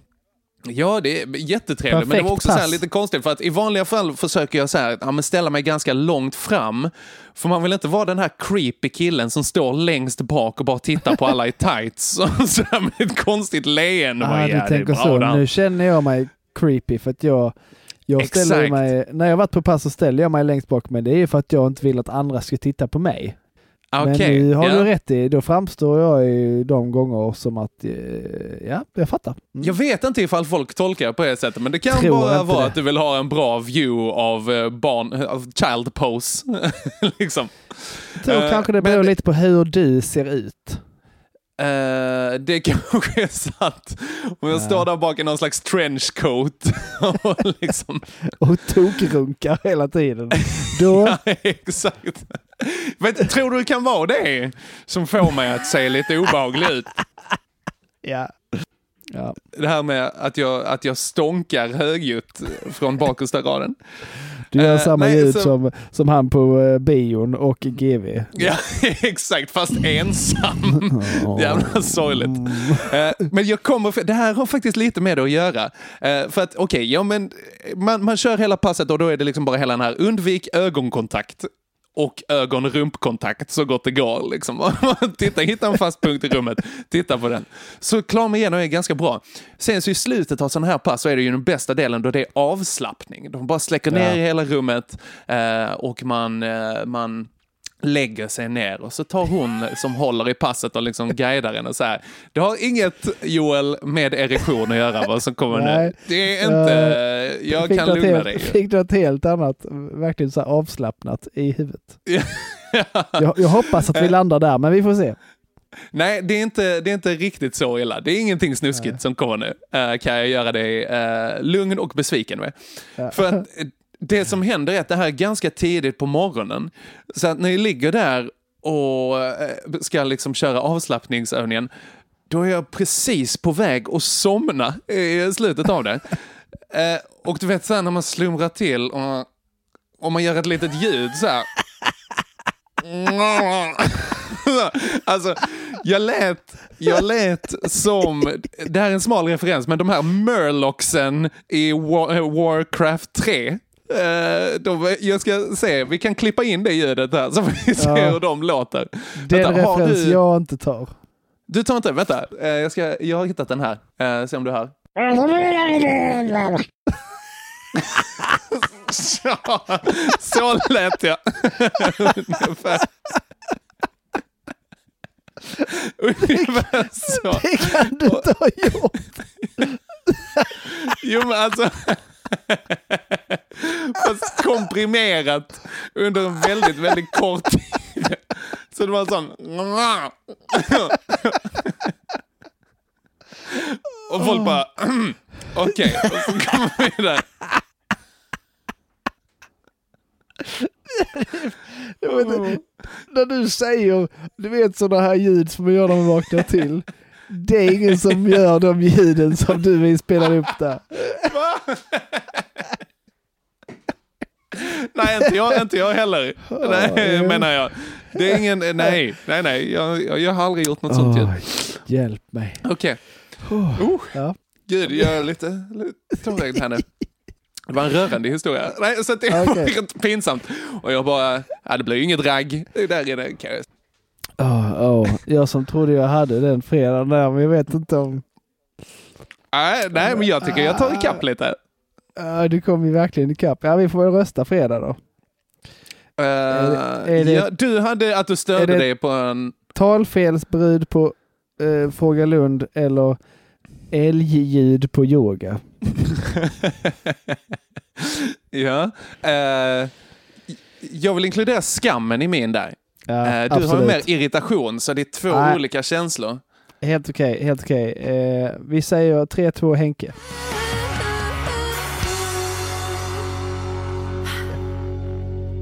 C: Ja, det är jättetrevligt. men det
D: Perfekt
C: var också så här
D: pass.
C: lite konstigt för att i vanliga fall försöker jag så här, ja, men ställa mig ganska långt fram. För man vill inte vara den här creepy killen som står längst bak och bara tittar på alla i tights. Så här med ett konstigt leende. Bara,
D: Ah,
C: ja,
D: du tänker så.
C: där.
D: Nu känner jag mig creepy för att jag, jag ställer
C: Exakt.
D: mig, när jag varit på pass så ställer jag mig längst bak men det är för att jag inte vill att andra ska titta på mig. Men
C: Okej,
D: nu har
C: ja.
D: du rätt i, då framstår jag i de gånger som att, eh, ja, jag fattar. Mm.
C: Jag vet inte ifall folk tolkar det på det sättet, men det kan
D: Tror
C: bara vara
D: det.
C: att du vill ha en bra view av eh, barn, av child pose. liksom.
D: Jag tror
C: Eh,
D: kanske det
C: men-
D: beror lite på hur du ser ut.
C: Eh, det kanske är sant. Om jag står där bak i någon slags trenchcoat och liksom...
D: Och tokrunkar hela tiden. Då,
C: Ja, exakt. Vet, tror du det kan vara det som får mig att se lite obehaglig ut?
D: ja. ja.
C: Det här med att jag, att jag stånkar högljutt från bakersta raden.
D: Du gör
C: Eh,
D: samma
C: nej,
D: ljud
C: så-
D: som, som han på uh, bion och GV.
C: Ja, exakt, fast ensam. Jävla sorgligt. Eh, men jag kommer, det här har faktiskt lite med det att göra. Eh, för att okej, ja men man, man kör hela passet och då är det liksom bara hela den här undvik ögonkontakt och ögon-rumpkontakt så gott det går. Liksom. titta, hitta en fast punkt i rummet, titta på den. Så klar mig igenom är ganska bra. Sen så i slutet av sådana här pass så är det ju den bästa delen då det är avslappning. De bara släcker ner
D: Ja.
C: i hela rummet eh, och man, eh, man lägger sig ner och så tar hon som håller i passet och liksom guidar henne så här. Det har inget Joel med erektion att göra vad som kommer nu.
D: Nej.
C: Det är inte, jag
D: fick
C: kan lugna
D: helt,
C: dig.
D: Fick något helt annat, verkligen så avslappnat i huvudet. jag, jag hoppas att vi landar där, men vi får se.
C: Nej, det är, inte, det är inte riktigt så illa. Det är ingenting snuskigt som kommer nu. Eh, kan jag göra dig uh, lugn och besviken med. För att eh, det som händer är att det här är ganska tidigt på morgonen. Så att när jag ligger där och eh, ska liksom köra avslappningsövningen, då är jag precis på väg att somna i slutet av det. Eh, och du vet sen när man slumrar till och, och man gör ett litet ljud så här. Alltså, jag lät, jag lät som, det här är en smal referens, men de här Murlocksen i War, Warcraft 3. Eh, de, jag ska se, vi kan klippa in det ljudet här så får vi se
D: Ja.
C: hur de låter.
D: Det är en referens
C: du,
D: jag inte tar.
C: du tar inte, vänta. Eh, jag, ska, jag har hittat den här. Eh, se om du hör. så lät jag. Ungefär. Ungefär så.
D: Det kan du inte ha gjort.
C: Jo men alltså. Fast komprimerat under en väldigt, väldigt kort tid. Så det var sån. Och folk bara. Okej, och så kommer vi där.
D: Jag vet inte, när du säger, du vet sådana här ljud som man gör när man vaknar till. Det är ingen som gör de ljuden som du spelar upp där.
C: Nej, inte jag, inte jag heller. Nej, menar jag. Det är ingen, nej, nej, nej. Jag, jag, har aldrig gjort något sånt ljud.
D: Hjälp mig.
C: Okej. Oh,
D: Ja.
C: Gud, jag är lite, lite tårögd här nu. Det var en rörande historia. Nej, så det var rent pinsamt. Och jag bara, ja, det blir ju inget ragg. Där inne kan jag
D: Åh, åh. Jag som trodde jag hade den fredagen där, men jag vet inte om...
C: nej, nej, men jag tycker jag tar ikapp lite.
D: Ja, du kom ju verkligen ikapp. Ja, vi får väl rösta fredag då.
C: Uh,
D: är det-
C: ja, du hade att du
D: är
C: störde
D: det-
C: dig på en...
D: Talfelsbrud på eh, Fråga Lund eller älgljud på yoga.
C: ja. eh, jag vill inkludera skammen i min där.
D: Ja,
C: Eh, du har
D: absolut.
C: mer irritation, så det är två
D: Nej.
C: olika känslor.
D: Helt okej, helt okej. Eh, vi säger 3-2 Henke.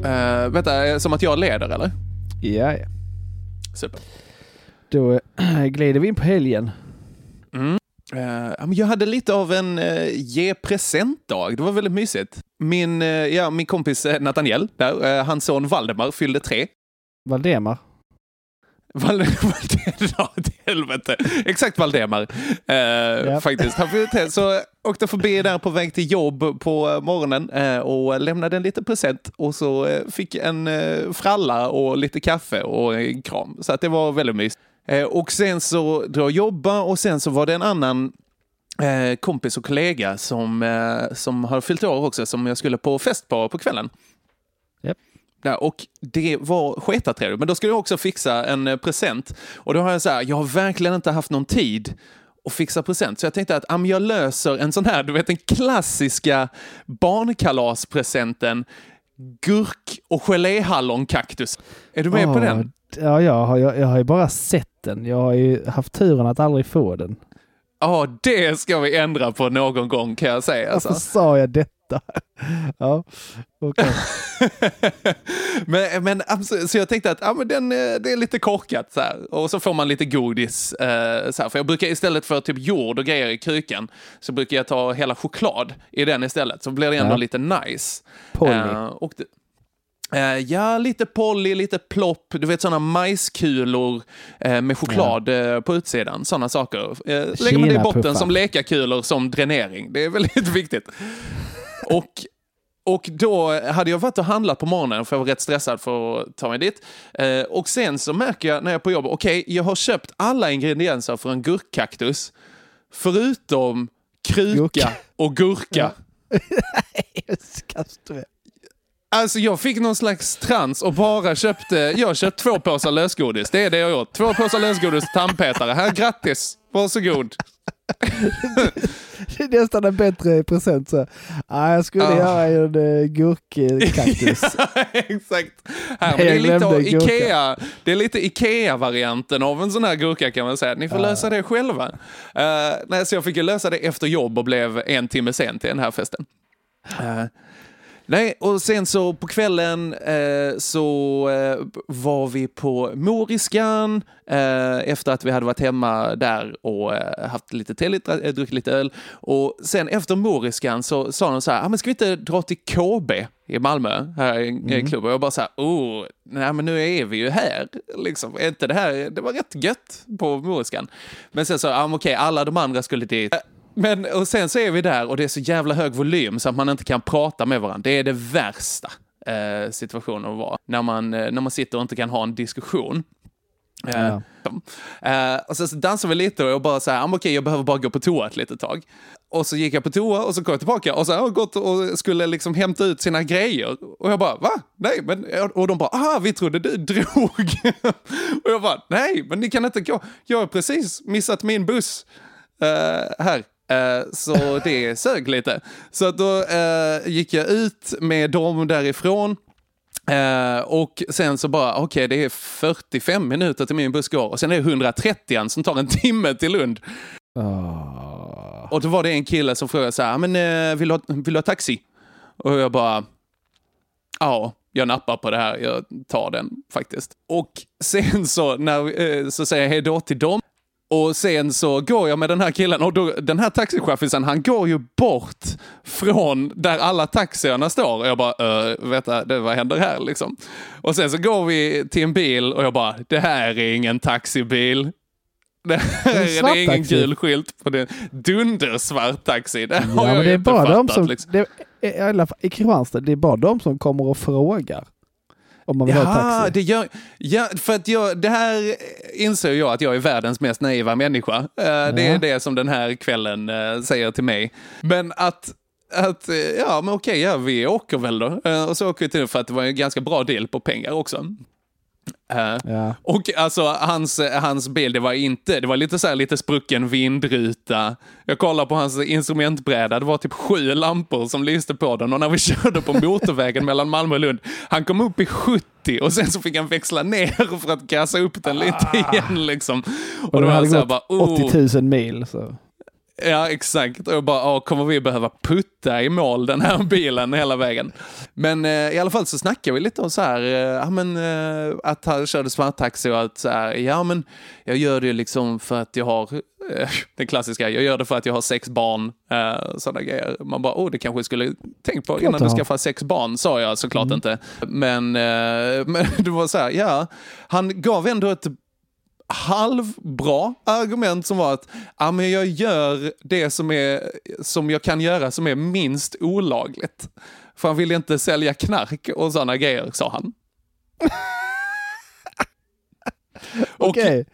C: Uh, vänta, som att jag leder eller?
D: Ja, ja.
C: Super.
D: Då eh, glider vi in på helgen.
C: Mm. Men jag hade lite av en uh, ge presentdag. Det var väldigt mysigt. Min, eh, ja, min kompis uh, Nathaniel, där, hans son Valdemar fyllde tre.
D: Valdemar.
C: Val- Val- ja, till helvete. Exakt Valdemar. Eh, Faktiskt. Han Så åkte förbi där på väg till jobb på morgonen eh, och lämnade en liten present. Och så eh, fick en eh, fralla och lite kaffe och en kram. Så att det var väldigt mysigt. Eh, och sen så drog jag jobba och sen så var det en annan eh, kompis och kollega som, som har fyllt år också, som jag skulle på fest på på kvällen.
D: Japp.
C: Ja, och det var sketatrevligt, men då skulle jag också fixa en eh, present. Och då har jag så här, jag har verkligen inte haft någon tid att fixa present. Så jag tänkte att ja, jag löser en sån här, du vet den klassiska barnkalaspresenten gurk och geléhallonkaktus. Är du med på
D: Åh,
C: den?
D: Ja, jag har, jag, jag har ju bara sett den. Jag har ju haft turen att aldrig få den.
C: Ja, det ska vi ändra på någon gång kan jag säga.
D: Varför
C: Alltså.
D: sa jag detta? ja, okej.
C: men, men så jag tänkte att ja, men den, eh, det är lite korkat så här. Och så får man lite godis. Eh, så här. För jag brukar istället för typ jord och grejer i krukan så brukar jag ta hela choklad i den istället. Så blir det ändå
D: Ja.
C: lite nice.
D: Polly.
C: Eh, eh, ja, lite Polly, lite plopp, du vet sådana majskulor eh, med choklad eh, på utsidan. Sådana saker. Lägger man det i botten som lekakulor som dränering. Det är väldigt viktigt. Och och då hade jag varit och handlat på morgonen för jag var rätt stressad för att ta mig dit. Eh, och sen så märker jag när jag är på jobb, okej, jag har köpt alla ingredienser för en gurkkaktus. Förutom kruka
D: Gurka.
C: och gurka. Alltså jag fick någon slags trans och bara köpte, jag köpte två påsar lösgodis. Det är det jag gjort. Två påsar lösgodis och tandpetare. Här, grattis! Varsågod.
D: Det är nästan en bättre present. Så. Ah, jag skulle
C: Ja.
D: göra en uh, gurkkaktus.
C: Exakt. Här, det, är lite
D: gurka.
C: Ikea, det är lite Ikea-varianten av en sån här gurka kan man säga. Ni får lösa det själva. Uh, nej, så jag fick ju lösa det efter jobb och blev en timme sen till den här festen. Eh, nej, och sen så på kvällen eh, så eh, var vi på Moriskan eh, efter att vi hade varit hemma där och eh, haft lite te, lite, eh, druckit lite öl. Och sen efter Moriskan så sa de så här, ah, men ska vi inte dra till KB i Malmö, här i
D: Mm.
C: klubb? Och jag bara så här, oh, nej men nu är vi ju här. Liksom, är inte det här, det var rätt gött på Moriskan. Men sen så, ah, okej, alla de andra skulle dit. Men, och sen så är vi där och det är så jävla hög volym så att man inte kan prata med varandra. Det är det värsta eh, situationen att vara. När man, eh, när man sitter och inte kan ha en diskussion. Eh, eh, och sen så dansade vi lite och jag bara så här, ah, okej jag behöver bara gå på toa ett litet tag. Och så gick jag på toa och så kom jag tillbaka och så har jag gått och skulle liksom hämta ut sina grejer. Och jag bara, va? Nej, men... Och de bara, aha, vi trodde du drog. och jag bara, nej, men ni kan inte gå. Jag har precis missat min buss eh, här. Eh, så det sög lite. Så då eh, gick jag ut med dem därifrån. Eh, och sen så bara, okej det är 45 minuter till min buss går och sen är det 130 som tar en timme till Lund. Och då var det en kille som frågade så här, "Ah, men eh, vill, du ha, vill du ha taxi? Och jag bara, ja, jag nappar på det här, jag tar den faktiskt. Och sen så, när, så säger jag hej då till dem. Och sen så går jag med den här killen och då, den här taxichauffören han går ju bort från där alla taxierna står. Och jag bara, äh, vänta, det, vad händer här liksom? Och sen så går vi till en bil och jag bara, det här är ingen taxibil. Det, här
D: En
C: är, det är ingen gul skylt på den. Dundersvart taxi. Det har
D: Ja,
C: jag
D: men det är
C: inte
D: bara
C: fattat.
D: de som,
C: liksom.
D: det, i, alla fall, i Kristianstad, det är bara de som kommer och frågar om man vill ha
C: Ja,
D: taxi.
C: det gör, ja, för att jag, det här inser jag att jag är världens mest naiva människa. Eh, Det är det som den här kvällen eh, säger till mig. Men att, att eh, ja men okej, ja, vi åker väl då. Och så åker vi till för att det var en ganska bra deal på pengar också. Eh,
D: Ja.
C: och alltså hans, hans bil, det var inte, det var lite så här lite sprucken vindruta. Jag kollade på hans instrumentbräda, det var typ sju lampor som lyste på den och när vi körde på motorvägen mellan Malmö och Lund, han kom upp i 70 och sen så fick han växla ner för att gasa upp den lite igen liksom. Och,
D: Och
C: då var
D: hade
C: så här
D: gått
C: bara, oh.
D: 80 000 mil. Så.
C: Ja, exakt. Och jag bara, "Åh, kommer vi behöva putta i mål den här bilen hela vägen? Men eh, i alla fall så snackade vi lite om så här, eh, men, eh, att han körde svarttaxi och att så här, ja men jag gör det liksom för att jag har, eh, den klassiska, jag gör det för att jag har sex barn, eh, sådana grejer. Man bara, åh det kanske jag skulle tänkt på innan
D: du
C: skaffar sex barn, sa jag såklart inte. Men, eh, men det var så här, ja, han gav ändå ett halvbra argument som var att ja, men jag gör det som, är, som jag kan göra som är minst olagligt. För han vill inte sälja knark och sådana grejer, sa han.
D: Okej.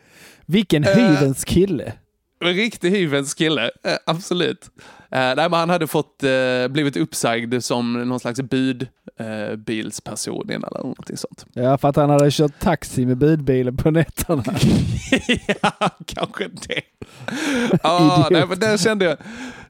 D: Vilken
C: Eh,
D: hyvens kille.
C: Riktig hyvens kille, eh, absolut. Eh, nej, men han hade fått, eh, blivit uppsagd som någon slags budbilsperson eller någonting sånt.
D: Ja, för att han hade kört taxi med budbilen på nätterna.
C: ja, kanske det. Ja, nej, men det kände jag.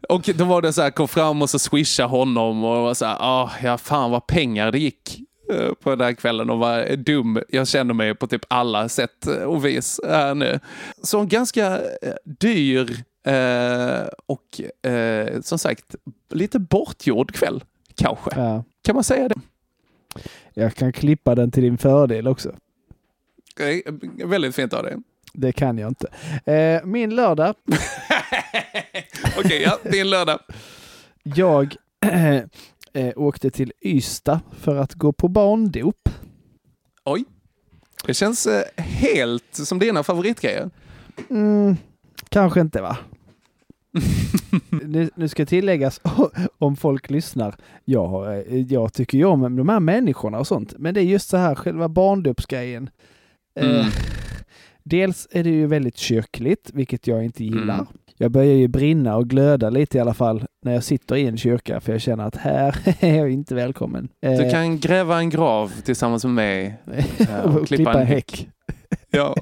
C: Och då var det så här, kom fram och så swisha honom och var så här, ah, ja fan vad pengar det gick eh, på den här kvällen och vad dum jag känner mig på typ alla sätt och vis här nu. Så en ganska eh, dyr eh, och eh, som sagt lite bortgjord kväll kanske.
D: Ja.
C: Kan man säga det?
D: Jag kan klippa den till din fördel också.
C: Eh, Väldigt fint av dig.
D: Det kan jag inte. Eh, min lördag,
C: Okej, ja, din lördag.
D: jag eh, åkte till Ystad för att gå på barndop.
C: Oj. Det känns eh, helt som dina favoritgrejer.
D: Mm, kanske inte va? Nu, nu ska tilläggas, om folk lyssnar, jag, eh, jag tycker ju om de här människorna och sånt, men det är just så här själva barndopsgrejen. Eh,
C: Mm.
D: dels är det ju väldigt kyrkligt, vilket jag inte gillar.
C: Mm.
D: Jag börjar ju brinna och glöda lite i alla fall när jag sitter i en kyrka, för jag känner att här är jag inte välkommen.
C: Du
D: Eh,
C: kan gräva en grav tillsammans med mig eh,
D: och klippa en häck.
C: Ja.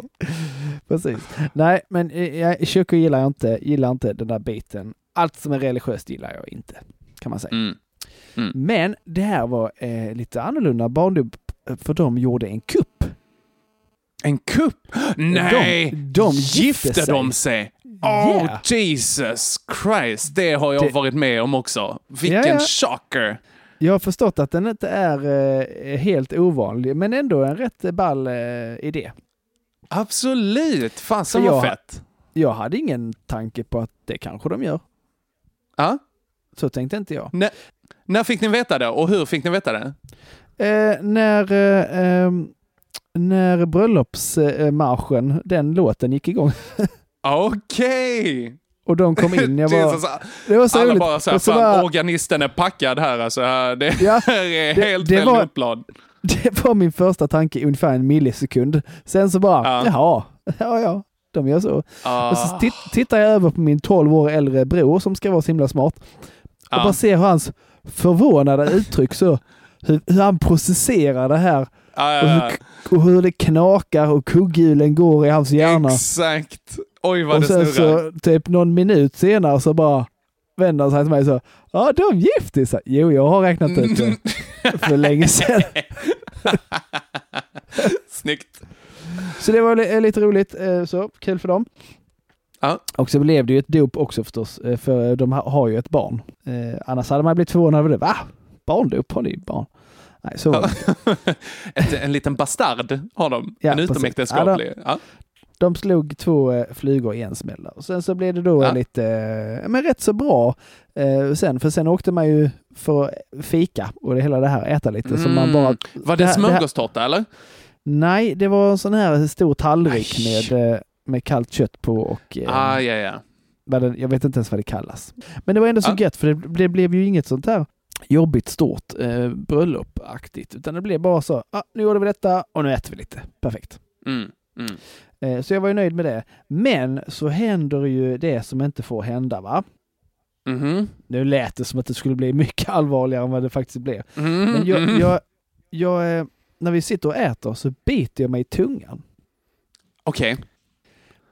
D: Precis. Nej, men eh, jag, kyrkor gillar jag inte, gillar inte den där biten. Allt som är religiöst gillar jag inte, kan man säga.
C: Mm. Mm.
D: Men det här var eh, lite annorlunda barndop, för de gjorde en kupp.
C: En kupp? Nej!
D: De, de gifte
C: Gifte
D: sig.
C: de sig? Oh
D: Yeah.
C: Jesus Christ, det har jag
D: Det-
C: varit med om också. Vilken
D: ja.
C: chocker!
D: Jag har förstått att den inte är eh, helt ovanlig, men ändå en rätt ball eh, idé.
C: Absolut! Fasen vad
D: jag-
C: fett.
D: Jag hade ingen tanke på att det kanske de gör.
C: Ja.
D: Så tänkte inte jag.
C: När, när fick ni veta det och hur fick ni veta det?
D: Eh, när eh, ehm, när bröllopsmarschen, den låten gick igång
C: Okej!
D: och de kom in. Jag var, det var så
C: Alla
D: roligt.
C: bara såhär,
D: så
C: fan
D: bara-
C: organisten är packad här alltså. Det
D: Ja,
C: är
D: det-
C: helt
D: det
C: fel
D: var-
C: uppblad.
D: Det var min första tanke i ungefär en millisekund. Sen så bara,
C: Ja.
D: jaha, ja ja, de gör så.
C: Ah.
D: Och så tit- tittar jag över på min 12 år äldre bror som ska vara så himla smart. Och bara ser hur hans förvånade uttryck så, hur, hur han processerar det här
C: Ja,
D: och hur, och hur det knakar och kugghjulen går i hans hjärna.
C: Exakt. Oj vad
D: Och
C: det
D: sen
C: snurrar.
D: så typ någon minut senare så bara vänder sig till mig så, ja de gifte sig. Jo, jag har räknat ut det för länge sedan.
C: Snyggt.
D: Så det var li- lite roligt, eh, så kul för dem.
C: Ja.
D: Och så blev det ju ett dop också förstås, eh, för de ha- har ju ett barn. Eh, annars hade man blivit förvånad över det. Va? Barndop? Har ni barn? Nej, så var det.
C: Ett, en liten bastard har de.
D: Ja,
C: en utomäktenskaplig. Ja,
D: De slog två eh, flugor i en smäll. Och sen så blev det då
C: Ja.
D: lite, eh, men rätt så bra eh, sen. För sen åkte man ju för fika och det hela det här, äta lite. Så man
C: Mm.
D: bara,
C: Var det
D: det här- här-
C: smörgåstårta eller?
D: nej, det var en sån här stor tallrik
C: Aj.
D: med, med kallt kött på och eh,
C: Ah, ja, ja.
D: jag vet inte ens vad det kallas. Men det var ändå så
C: Ja.
D: gött för det, det blev ju inget sånt där jobbigt stort eh, bröllopaktigt utan det blev bara så, ah, nu gjorde vi detta och nu äter vi lite. Perfekt.
C: Mm. Mm.
D: Eh, så jag var ju nöjd med det. Men så händer ju det som inte får hända va?
C: Mhm.
D: Nu lät det som att det skulle bli mycket allvarligare än vad det faktiskt blev.
C: Mm.
D: Men jag,
C: mm.
D: jag, jag, eh, när vi sitter och äter så biter jag mig i tungan.
C: Okej,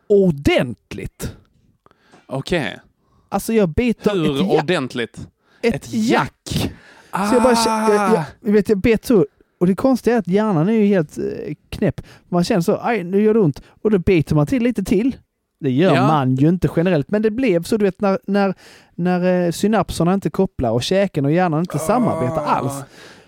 D: Ordentligt!
C: okej.
D: Alltså jag biter
C: Hur
D: ett, jack,
C: ordentligt?
D: ett,
C: ett
D: jack.
C: Ah.
D: Så jag bara jag, jag, jag, vet, jag bet så. Och det konstiga är att hjärnan är ju helt eh, knäpp. Man känner så, aj nu gör det ont. Och då biter man till lite till. Det gör
C: Ja.
D: man ju inte generellt, men det blev så du vet när, när, när eh, synapserna inte kopplar och käken och hjärnan inte samarbetar alls.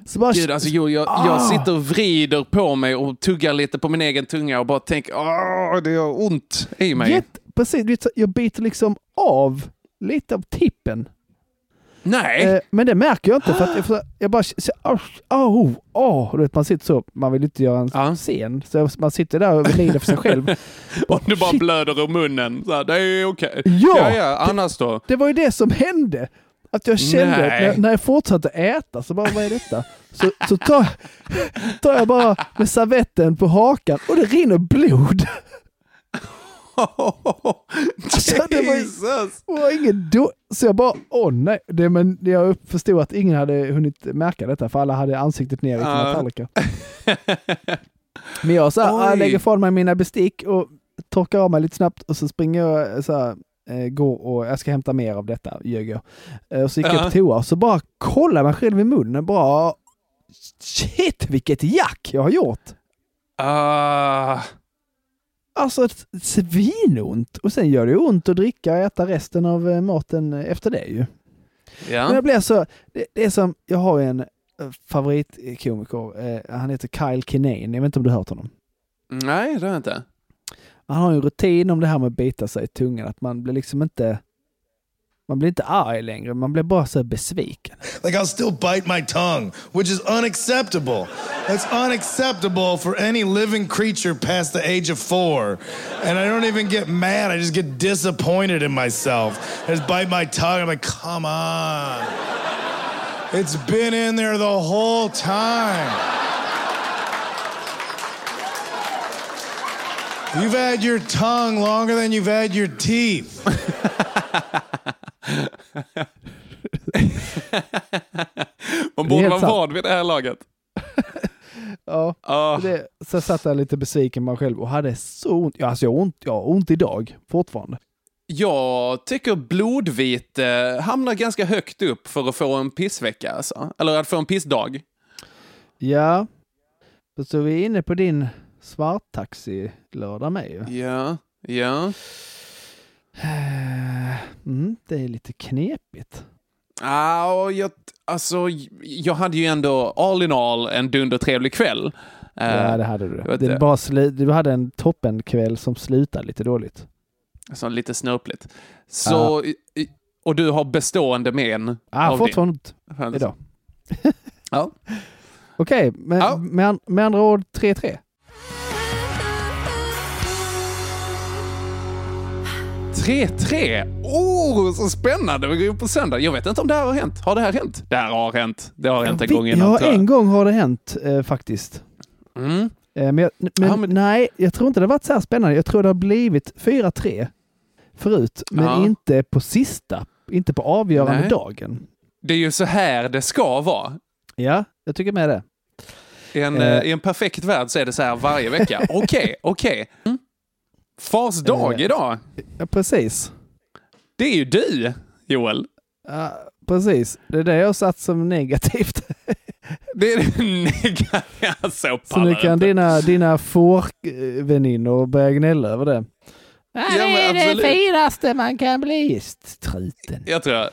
D: Så bara,
C: Gud, alltså, jo, jag,
D: Ah.
C: jag sitter och vrider på mig och tuggar lite på min egen tunga och bara tänker åh, det gör ont i mig.
D: Jätte, precis, jag biter liksom av lite av tippen.
C: Nej.
D: Eh, men det märker jag inte för att jag, bara åh, åh, åh. Vet, man sitter så, man vill inte göra en scen. Så man sitter där och lider för sig själv.
C: Och du bara blöder ur munnen. Så här, det är okej.
D: Ja!
C: ja, ja, annars då?
D: Det var ju det som hände. Att jag kände, när, när jag fortsatte äta, så bara vad är detta? Så, så tar, tar jag bara med servetten på hakan och det rinner blod. Alltså, det var,
C: Jesus!
D: det var inget då. Så jag bara, åh nej. Det, men jag förstod att ingen hade hunnit märka detta för alla hade ansiktet ner i sina tallrikar. Men jag, så här,
C: Oj.
D: jag lägger ifrån mig mina bestick och torkar av mig lite snabbt och så springer jag så här, eh, går och jag ska hämta mer av detta, ljög jag. Eh, Och så gick jag
C: Ja.
D: på toa och så bara kollar jag mig själv i munnen bara Shit vilket jack jag har gjort!
C: Ah,
D: Alltså ett svinont! Och sen gör det ont att dricka och äta resten av eh, maten efter det ju. Men
C: ja.
D: jag blir så, det, det är som, jag har en eh, favoritkomiker, eh, han heter Kyle Kinane, jag vet inte om du har hört honom?
C: Nej, det har jag inte.
D: Han har ju en rutin om det här med att bita sig i tungan, att man blir liksom inte, man blir inte arg längre, man blir bara så besviken.
J: Like I'll still bite my tongue, which is unacceptable. That's unacceptable for any living creature past the age of four. And I don't even get mad, I just get disappointed in myself. I just bite my tongue, I'm like, come on. It's been in there the whole time. You've had your tongue longer than you've had your teeth.
C: Man borde vara van vid det här laget.
D: Ja,
C: Ah.
D: det, så satt jag lite besviken på mig själv och hade så ont, ja, alltså jag har ont, jag har ont idag fortfarande.
C: Jag tycker blodvite hamnar ganska högt upp för att få en pissvecka. Alltså. Eller att få en pissdag.
D: Ja, så vi är inne på din svarttaxi-lördag med ju.
C: Ja, ja.
D: Mm, det är lite knepigt.
C: Ah, jag, alltså, jag hade ju ändå all in all en dundertrevlig kväll. Eh,
D: Ja, det hade du. Det bara sli- du hade en toppenkväll som slutade lite dåligt.
C: Så lite snöpligt. Så, i- och du har bestående men.
D: Ah,
C: av
D: fortfarande
C: din-
D: idag.
C: Ja.
D: Okej, med,
C: Ja.
D: med, med andra ord 3-3.
C: 3-3! Oh, så spännande! Vi går in på söndag. Jag vet inte om det här har hänt. Har det här hänt? Det här har hänt. Det har hänt en gång innan,
D: Ja, en gång har det hänt eh, faktiskt.
C: Mm.
D: Eh, men, jag, men, nej, jag tror inte det har varit så här spännande. Jag tror det har blivit 4-3 förut, men
C: Ja.
D: inte på sista, inte på avgörande
C: Nej.
D: dagen.
C: Det är ju så här det ska vara.
D: Ja, jag tycker med det.
C: I en,
D: Eh.
C: eh, I en perfekt värld så är det så här varje vecka. Okej, okej. Mm. Fars dag
D: Eh.
C: idag.
D: Ja, precis.
C: Det är ju du, Joel.
D: Ja, precis. Det är det jag satt som negativt.
C: Det är det negativa. Så
D: Så nu kan
C: inte.
D: dina, dina fårväninnor börja gnälla över det.
C: Ja, men absolut.
D: finaste man kan bli. Struten.
C: Jag tror,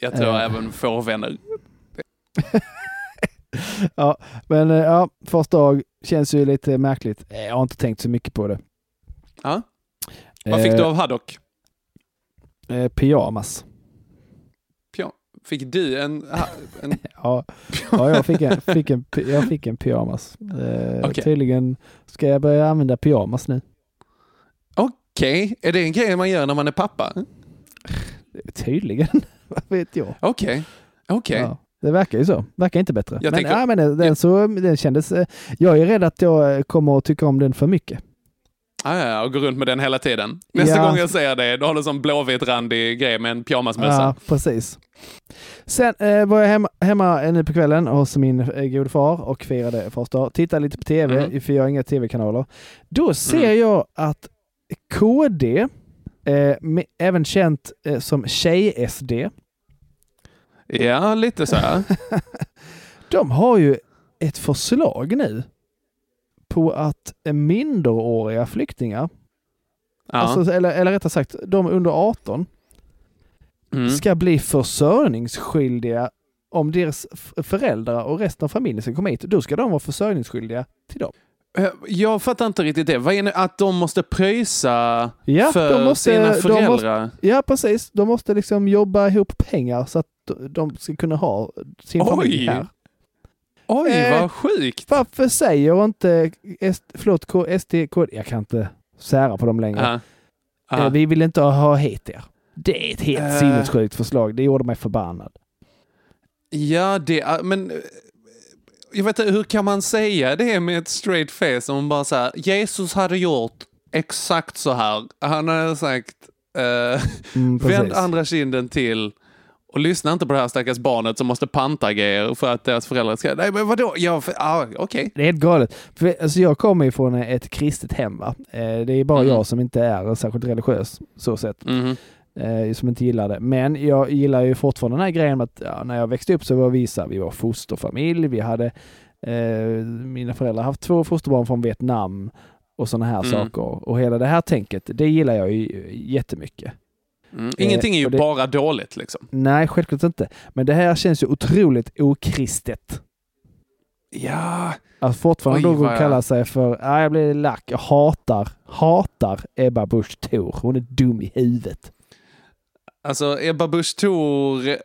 C: jag tror
D: Eh.
C: även fårvänner.
D: Ja, men eh, ja, första dag känns ju lite märkligt. Eh, Jag har inte tänkt så mycket på det.
C: Ja. Vad fick du
D: Eh,
C: av Haddock?
D: Eh, pyjamas.
C: Fick du en... en
D: Ja, ja jag, fick en, fick en, jag fick en pyjamas. Eh,
C: Okej.
D: Tydligen ska jag börja använda pyjamas nu.
C: Okej, är det en grej man gör när man är pappa?
D: Tydligen, vad vet jag.
C: Okej, okej.
D: Ja, det verkar ju så. Verkar inte bättre.
C: Jag
D: men
C: tänker-
D: ja, men den, den, så, den kändes... eh, Jag är rädd att jag eh, kommer att tycka om den för mycket.
C: Ah, ja, och går runt med den hela tiden. Nästa
D: Ja.
C: gång jag ser det, då har du som blåvit randig grej med en pyjamasmössa.
D: Ja, precis. Sen eh, var jag hemma, hemma nu på kvällen hos min eh, gode far och firade fars dag. Tittade lite på tv,
C: Mm.
D: för jag har inga tv-kanaler. Då ser
C: Mm.
D: jag att KD, eh, med, även känt eh, som Tjej-SD,
C: Ja, lite så här.
D: de har ju ett förslag nu på att minderåriga flyktingar,
C: Ja.
D: alltså, eller, eller rättare sagt de under 18,
C: Mm.
D: ska bli försörjningsskyldiga om deras föräldrar och resten av familjen ska komma hit. Då ska de vara försörjningsskyldiga till dem.
C: Eh, Jag fattar inte riktigt det. Vad är det att de måste pröjsa
D: Ja,
C: för
D: måste-
C: sina föräldrar?
D: Ja, precis. De måste liksom jobba ihop pengar så att de ska kunna ha sin
C: Oj.
D: familj här.
C: Oj,
D: Eh,
C: vad sjukt.
D: Varför säger inte S, förlåt, K, SD, K, jag kan inte sära på dem längre.
C: Ja. Ja.
D: Eh, vi vill inte ha hit er. Det är ett helt
C: Eh.
D: sinnessjukt förslag. Det gjorde mig förbannad.
C: Ja, det är, men eh, jag vet inte, hur kan man säga det med ett straight face om man bara säger Jesus hade gjort exakt så här. Han hade sagt eh,
D: Mm,
C: vänd andra kinden till och lyssna inte på det här stackars barnet som måste panta grejer för att deras föräldrar ska... Nej men vadå? Ja, för- ah, okej.
D: Det är helt galet. För, alltså, jag kommer ju från ett kristet hem. Va? Eh, det är bara
C: Mm.
D: jag som inte är särskilt religiös, så sett. Eh, som inte gillar det. Men jag gillar ju fortfarande den här grejen med att ja, när jag växte upp så var vi så här, vi var fosterfamilj. Vi hade, eh, mina föräldrar har haft två fosterbarn från Vietnam och sådana här
C: Mm.
D: saker. Och hela det här tänket, det gillar jag ju jättemycket.
C: Mm. Ingenting är ju
D: det-
C: bara dåligt liksom.
D: Nej, självklart inte. Men det här känns ju otroligt okristet.
C: Ja,
D: Att fortfarande
C: Oj,
D: då
C: jag-
D: kalla sig för, ja jag blir lack, jag hatar, hatar Ebba Busch Thor. Hon är dum i huvudet.
C: Alltså Ebba Busch Thor, eh,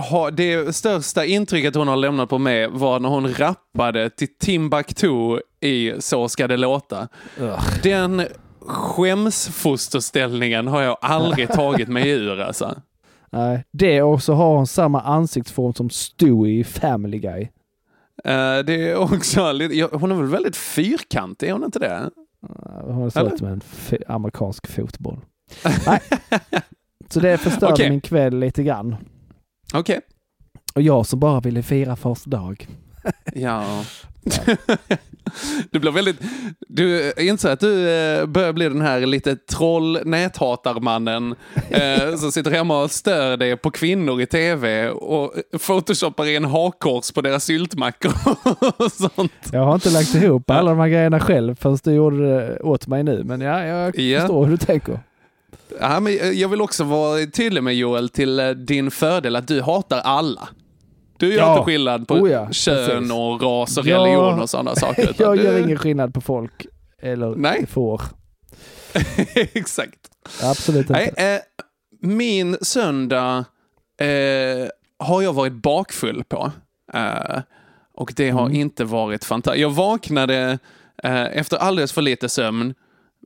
C: har- det största intrycket hon har lämnat på mig var när hon rappade till Timbuktu i Så ska det låta. Den skämsfosterställningen har jag aldrig tagit mig ur alltså.
D: Nej, det och så har hon samma ansiktsform som Stu i Family Guy.
C: Eh, det är också lite, hon är väl väldigt fyrkantig, är hon inte det?
D: Hon ser ut som en amerikansk fotboll. Nej. Så det förstörde
C: Okej.
D: min kväll lite grann.
C: Okej.
D: Och jag som bara ville fira första dag.
C: Ja. Du blir väldigt... Du inser att du eh, börjar bli den här lite troll näthatarmannen eh, som sitter hemma och stör dig på kvinnor i tv och photoshoppar in hakkors på deras syltmackor och sånt.
D: Jag har inte lagt ihop alla de här grejerna själv förrän du gjorde det åt mig nu. Men ja, jag
C: Ja.
D: förstår hur du tänker.
C: Ja, men jag vill också vara tydlig med Joel till eh, din fördel att du hatar alla. Du gör
D: Ja.
C: inte skillnad på
D: Oh ja,
C: kön
D: precis.
C: och ras och
D: Ja.
C: religion och sådana saker.
D: jag gör ingen skillnad på folk. Eller
C: Nej.
D: får.
C: Exakt.
D: Absolut inte.
C: Nej, eh, min söndag eh, har jag varit bakfull på. Eh, och det har
D: Mm.
C: inte varit fantastiskt. Jag vaknade eh, efter alldeles för lite sömn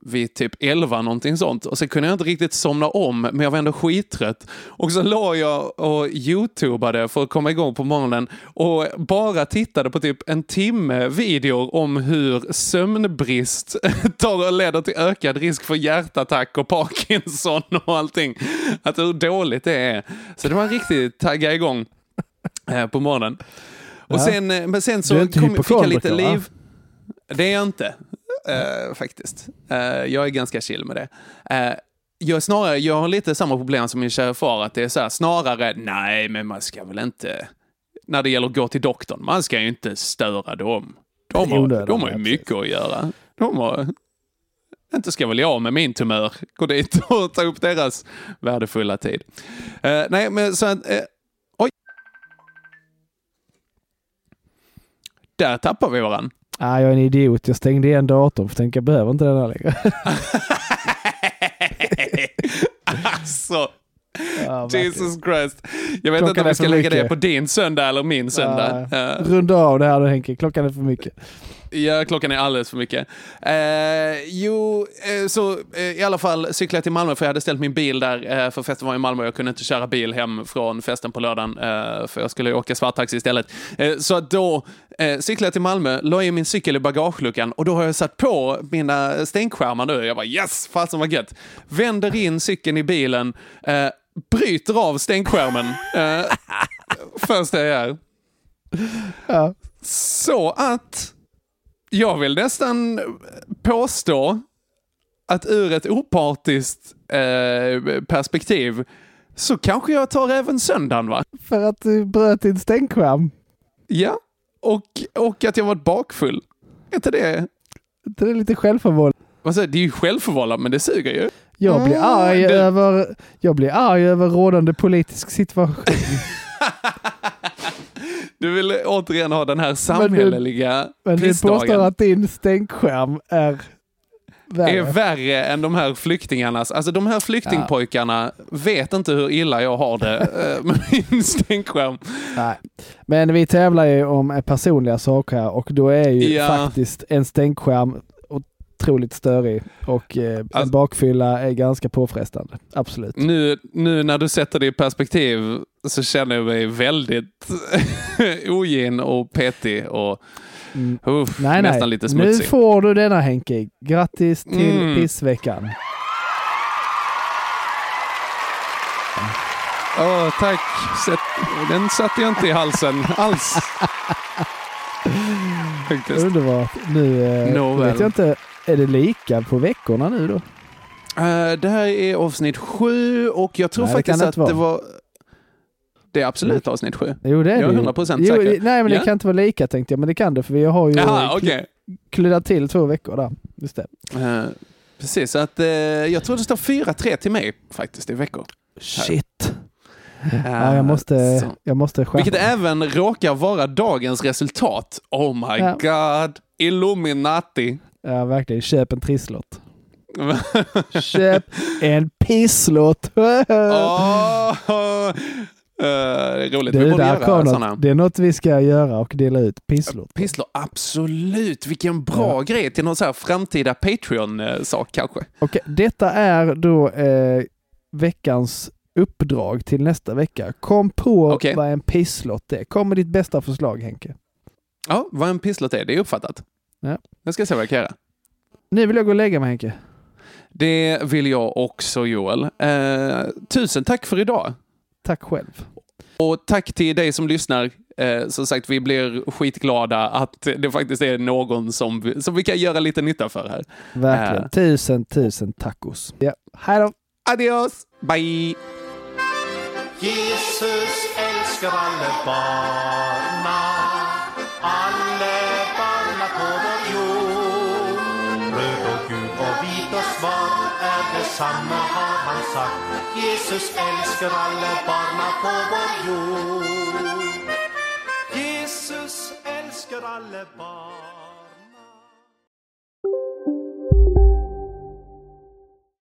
C: vid typ 11 någonting sånt. Och så kunde jag inte riktigt somna om, men jag var ändå skittrött. Och så låg jag och youtubade för att komma igång på morgonen och bara tittade på typ en timme videor om hur sömnbrist tar och leder till ökad risk för hjärtattack och Parkinson och allting. Att hur dåligt det är. Så det var riktigt tagga igång eh, på morgonen. Och sen, eh, men sen så kom, fick jag lite liv. Det är jag inte, eh, faktiskt. Eh, jag är ganska chill med det. Eh, jag, snarare, jag har lite samma problem som min kära far, att det är så här, snarare, nej, men man ska väl inte, när det gäller att gå till doktorn, man ska ju inte störa dem. De har,
D: onödan,
C: de har ju mycket att göra. De har, inte ska väl jag med min tumör gå dit och ta upp deras värdefulla tid. Eh, nej, men så att, eh, oj. Där tappar vi varandra.
D: Ah, jag är en idiot. Jag stängde igen datorn för jag tänkte jag behöver inte den här längre.
C: Alltså,
D: Ja.
C: Jesus Christ. Jag vet
D: Klockan
C: inte om vi ska lägga det
D: mycket.
C: på din söndag eller min söndag.
D: Ja,
C: Eh,
D: Runda av det här nu Henke. Klockan är för mycket.
C: Ja, klockan är alldeles för mycket. Eh, jo, eh, så eh, i alla fall cyklade jag till Malmö för jag hade ställt min bil där eh, för festen var i Malmö. Jag kunde inte köra bil hem från festen på lördagen eh, för jag skulle åka svarttaxi istället. Eh, så då eh, cyklade jag till Malmö, la in min cykel i bagageluckan och då har jag satt på mina stänkskärmar nu. Jag bara yes, fasen vad gött. Vänder in cykeln i bilen, eh, bryter av stänkskärmen. Eh, första jag gör.
D: Ja.
C: Så att jag vill nästan påstå att ur ett opartiskt eh, perspektiv så kanske jag tar även söndagen va?
D: För att du bröt din stänkskärm.
C: Ja, och, och att jag varit bakfull. Är inte det?
D: Det är lite självförvållande.
C: Alltså, det är ju självförvållat men det suger ju.
D: Jag blir
C: Mm,
D: arg
C: det-
D: över, jag blir arg över rådande politisk situation.
C: Du vill återigen ha den här samhälleliga
D: Men du påstår
C: pissdagen.
D: att din stänkskärm är Värre.
C: är värre än de här flyktingarnas. Alltså de här flyktingpojkarna vet inte hur illa jag har det eh, med min stänkskärm.
D: Nej. Men vi tävlar ju om personliga saker här och då är ju
C: Ja.
D: faktiskt en stänkskärm otroligt störig och eh, en bakfylla är ganska påfrestande. Absolut.
C: Nu, nu när du sätter det i perspektiv så känner jag mig väldigt ogin och petig och uff,
D: Nej, nej.
C: nästan lite
D: Nu
C: smutsig.
D: får du denna Henke. Grattis till
C: Mm.
D: pissveckan.
C: Åh, tack. Den satte jag inte i halsen alls. Faktiskt.
D: Underbart. Nu eh,
C: Nåväl.
D: vet jag inte, är det lika på veckorna nu då?
C: Eh, det här är avsnitt sju och jag tror
D: Nej,
C: faktiskt
D: det
C: att
D: inte
C: det
D: vara.
C: var... Det är absolut avsnitt sju.
D: Jo, det är
C: jag är
D: det ju.
C: 100 procent
D: Jo,
C: säker.
D: Nej, men
C: Ja?
D: det kan inte vara lika tänkte jag, men det kan det för vi har ju
C: Jaha, okej.
D: kluddat till två veckor där. Just det.
C: Eh, precis, så att eh, jag tror det står 4-3 till mig faktiskt i veckor.
D: Shit.
C: Eh,
D: Ja, jag måste,
C: så.
D: jag måste skärpa
C: Vilket även råkar vara dagens resultat. Oh my
D: Ja.
C: god. Illuminati.
D: Ja, verkligen. Köp en trisslott. Köp en pisslott.
C: Eh, det är roligt. Vi
D: Du, där något. Det är något vi ska göra och dela ut pisslott.
C: Pisslor, absolut. Vilken bra grej till någon så här framtida Patreon-sak kanske.
D: Okej, detta är då eh, veckans uppdrag till nästa vecka. Kom på
C: Okej.
D: vad en pisslott är. Kom med ditt bästa förslag Henke.
C: Ja, vad en pisslott är, det är uppfattat.
D: Ja.
C: Jag ska se vad jag kan göra.
D: Nu vill jag gå och lägga mig Henke.
C: Det vill jag också Joel. Eh, tusen tack för idag.
D: Tack själv.
C: Och tack till dig som lyssnar. Eh, som sagt, vi blir skitglada att det faktiskt är någon som vi, som vi kan göra lite nytta för här.
D: Verkligen.
C: Eh,
D: Tusen, tusen tacos. Ja. Hej då!
C: Adios! Bye!
K: Jesus älskar alle barna, alle detsamma har han sagt. Jesus älskar alle barna på vår jord. Jesus älskar alle barn.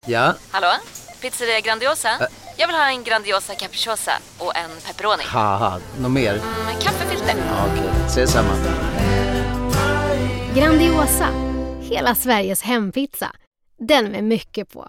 L: Ja,
M: Hallå? Pizzeria Grandiosa? Jag vill ha en Grandiosa capriciosa och en pepperoni.
L: haha, något mer?
M: Med kaffefilter.
L: Ja, Okej, ses samma.
N: Grandiosa, hela Sveriges hempizza. Den med mycket på.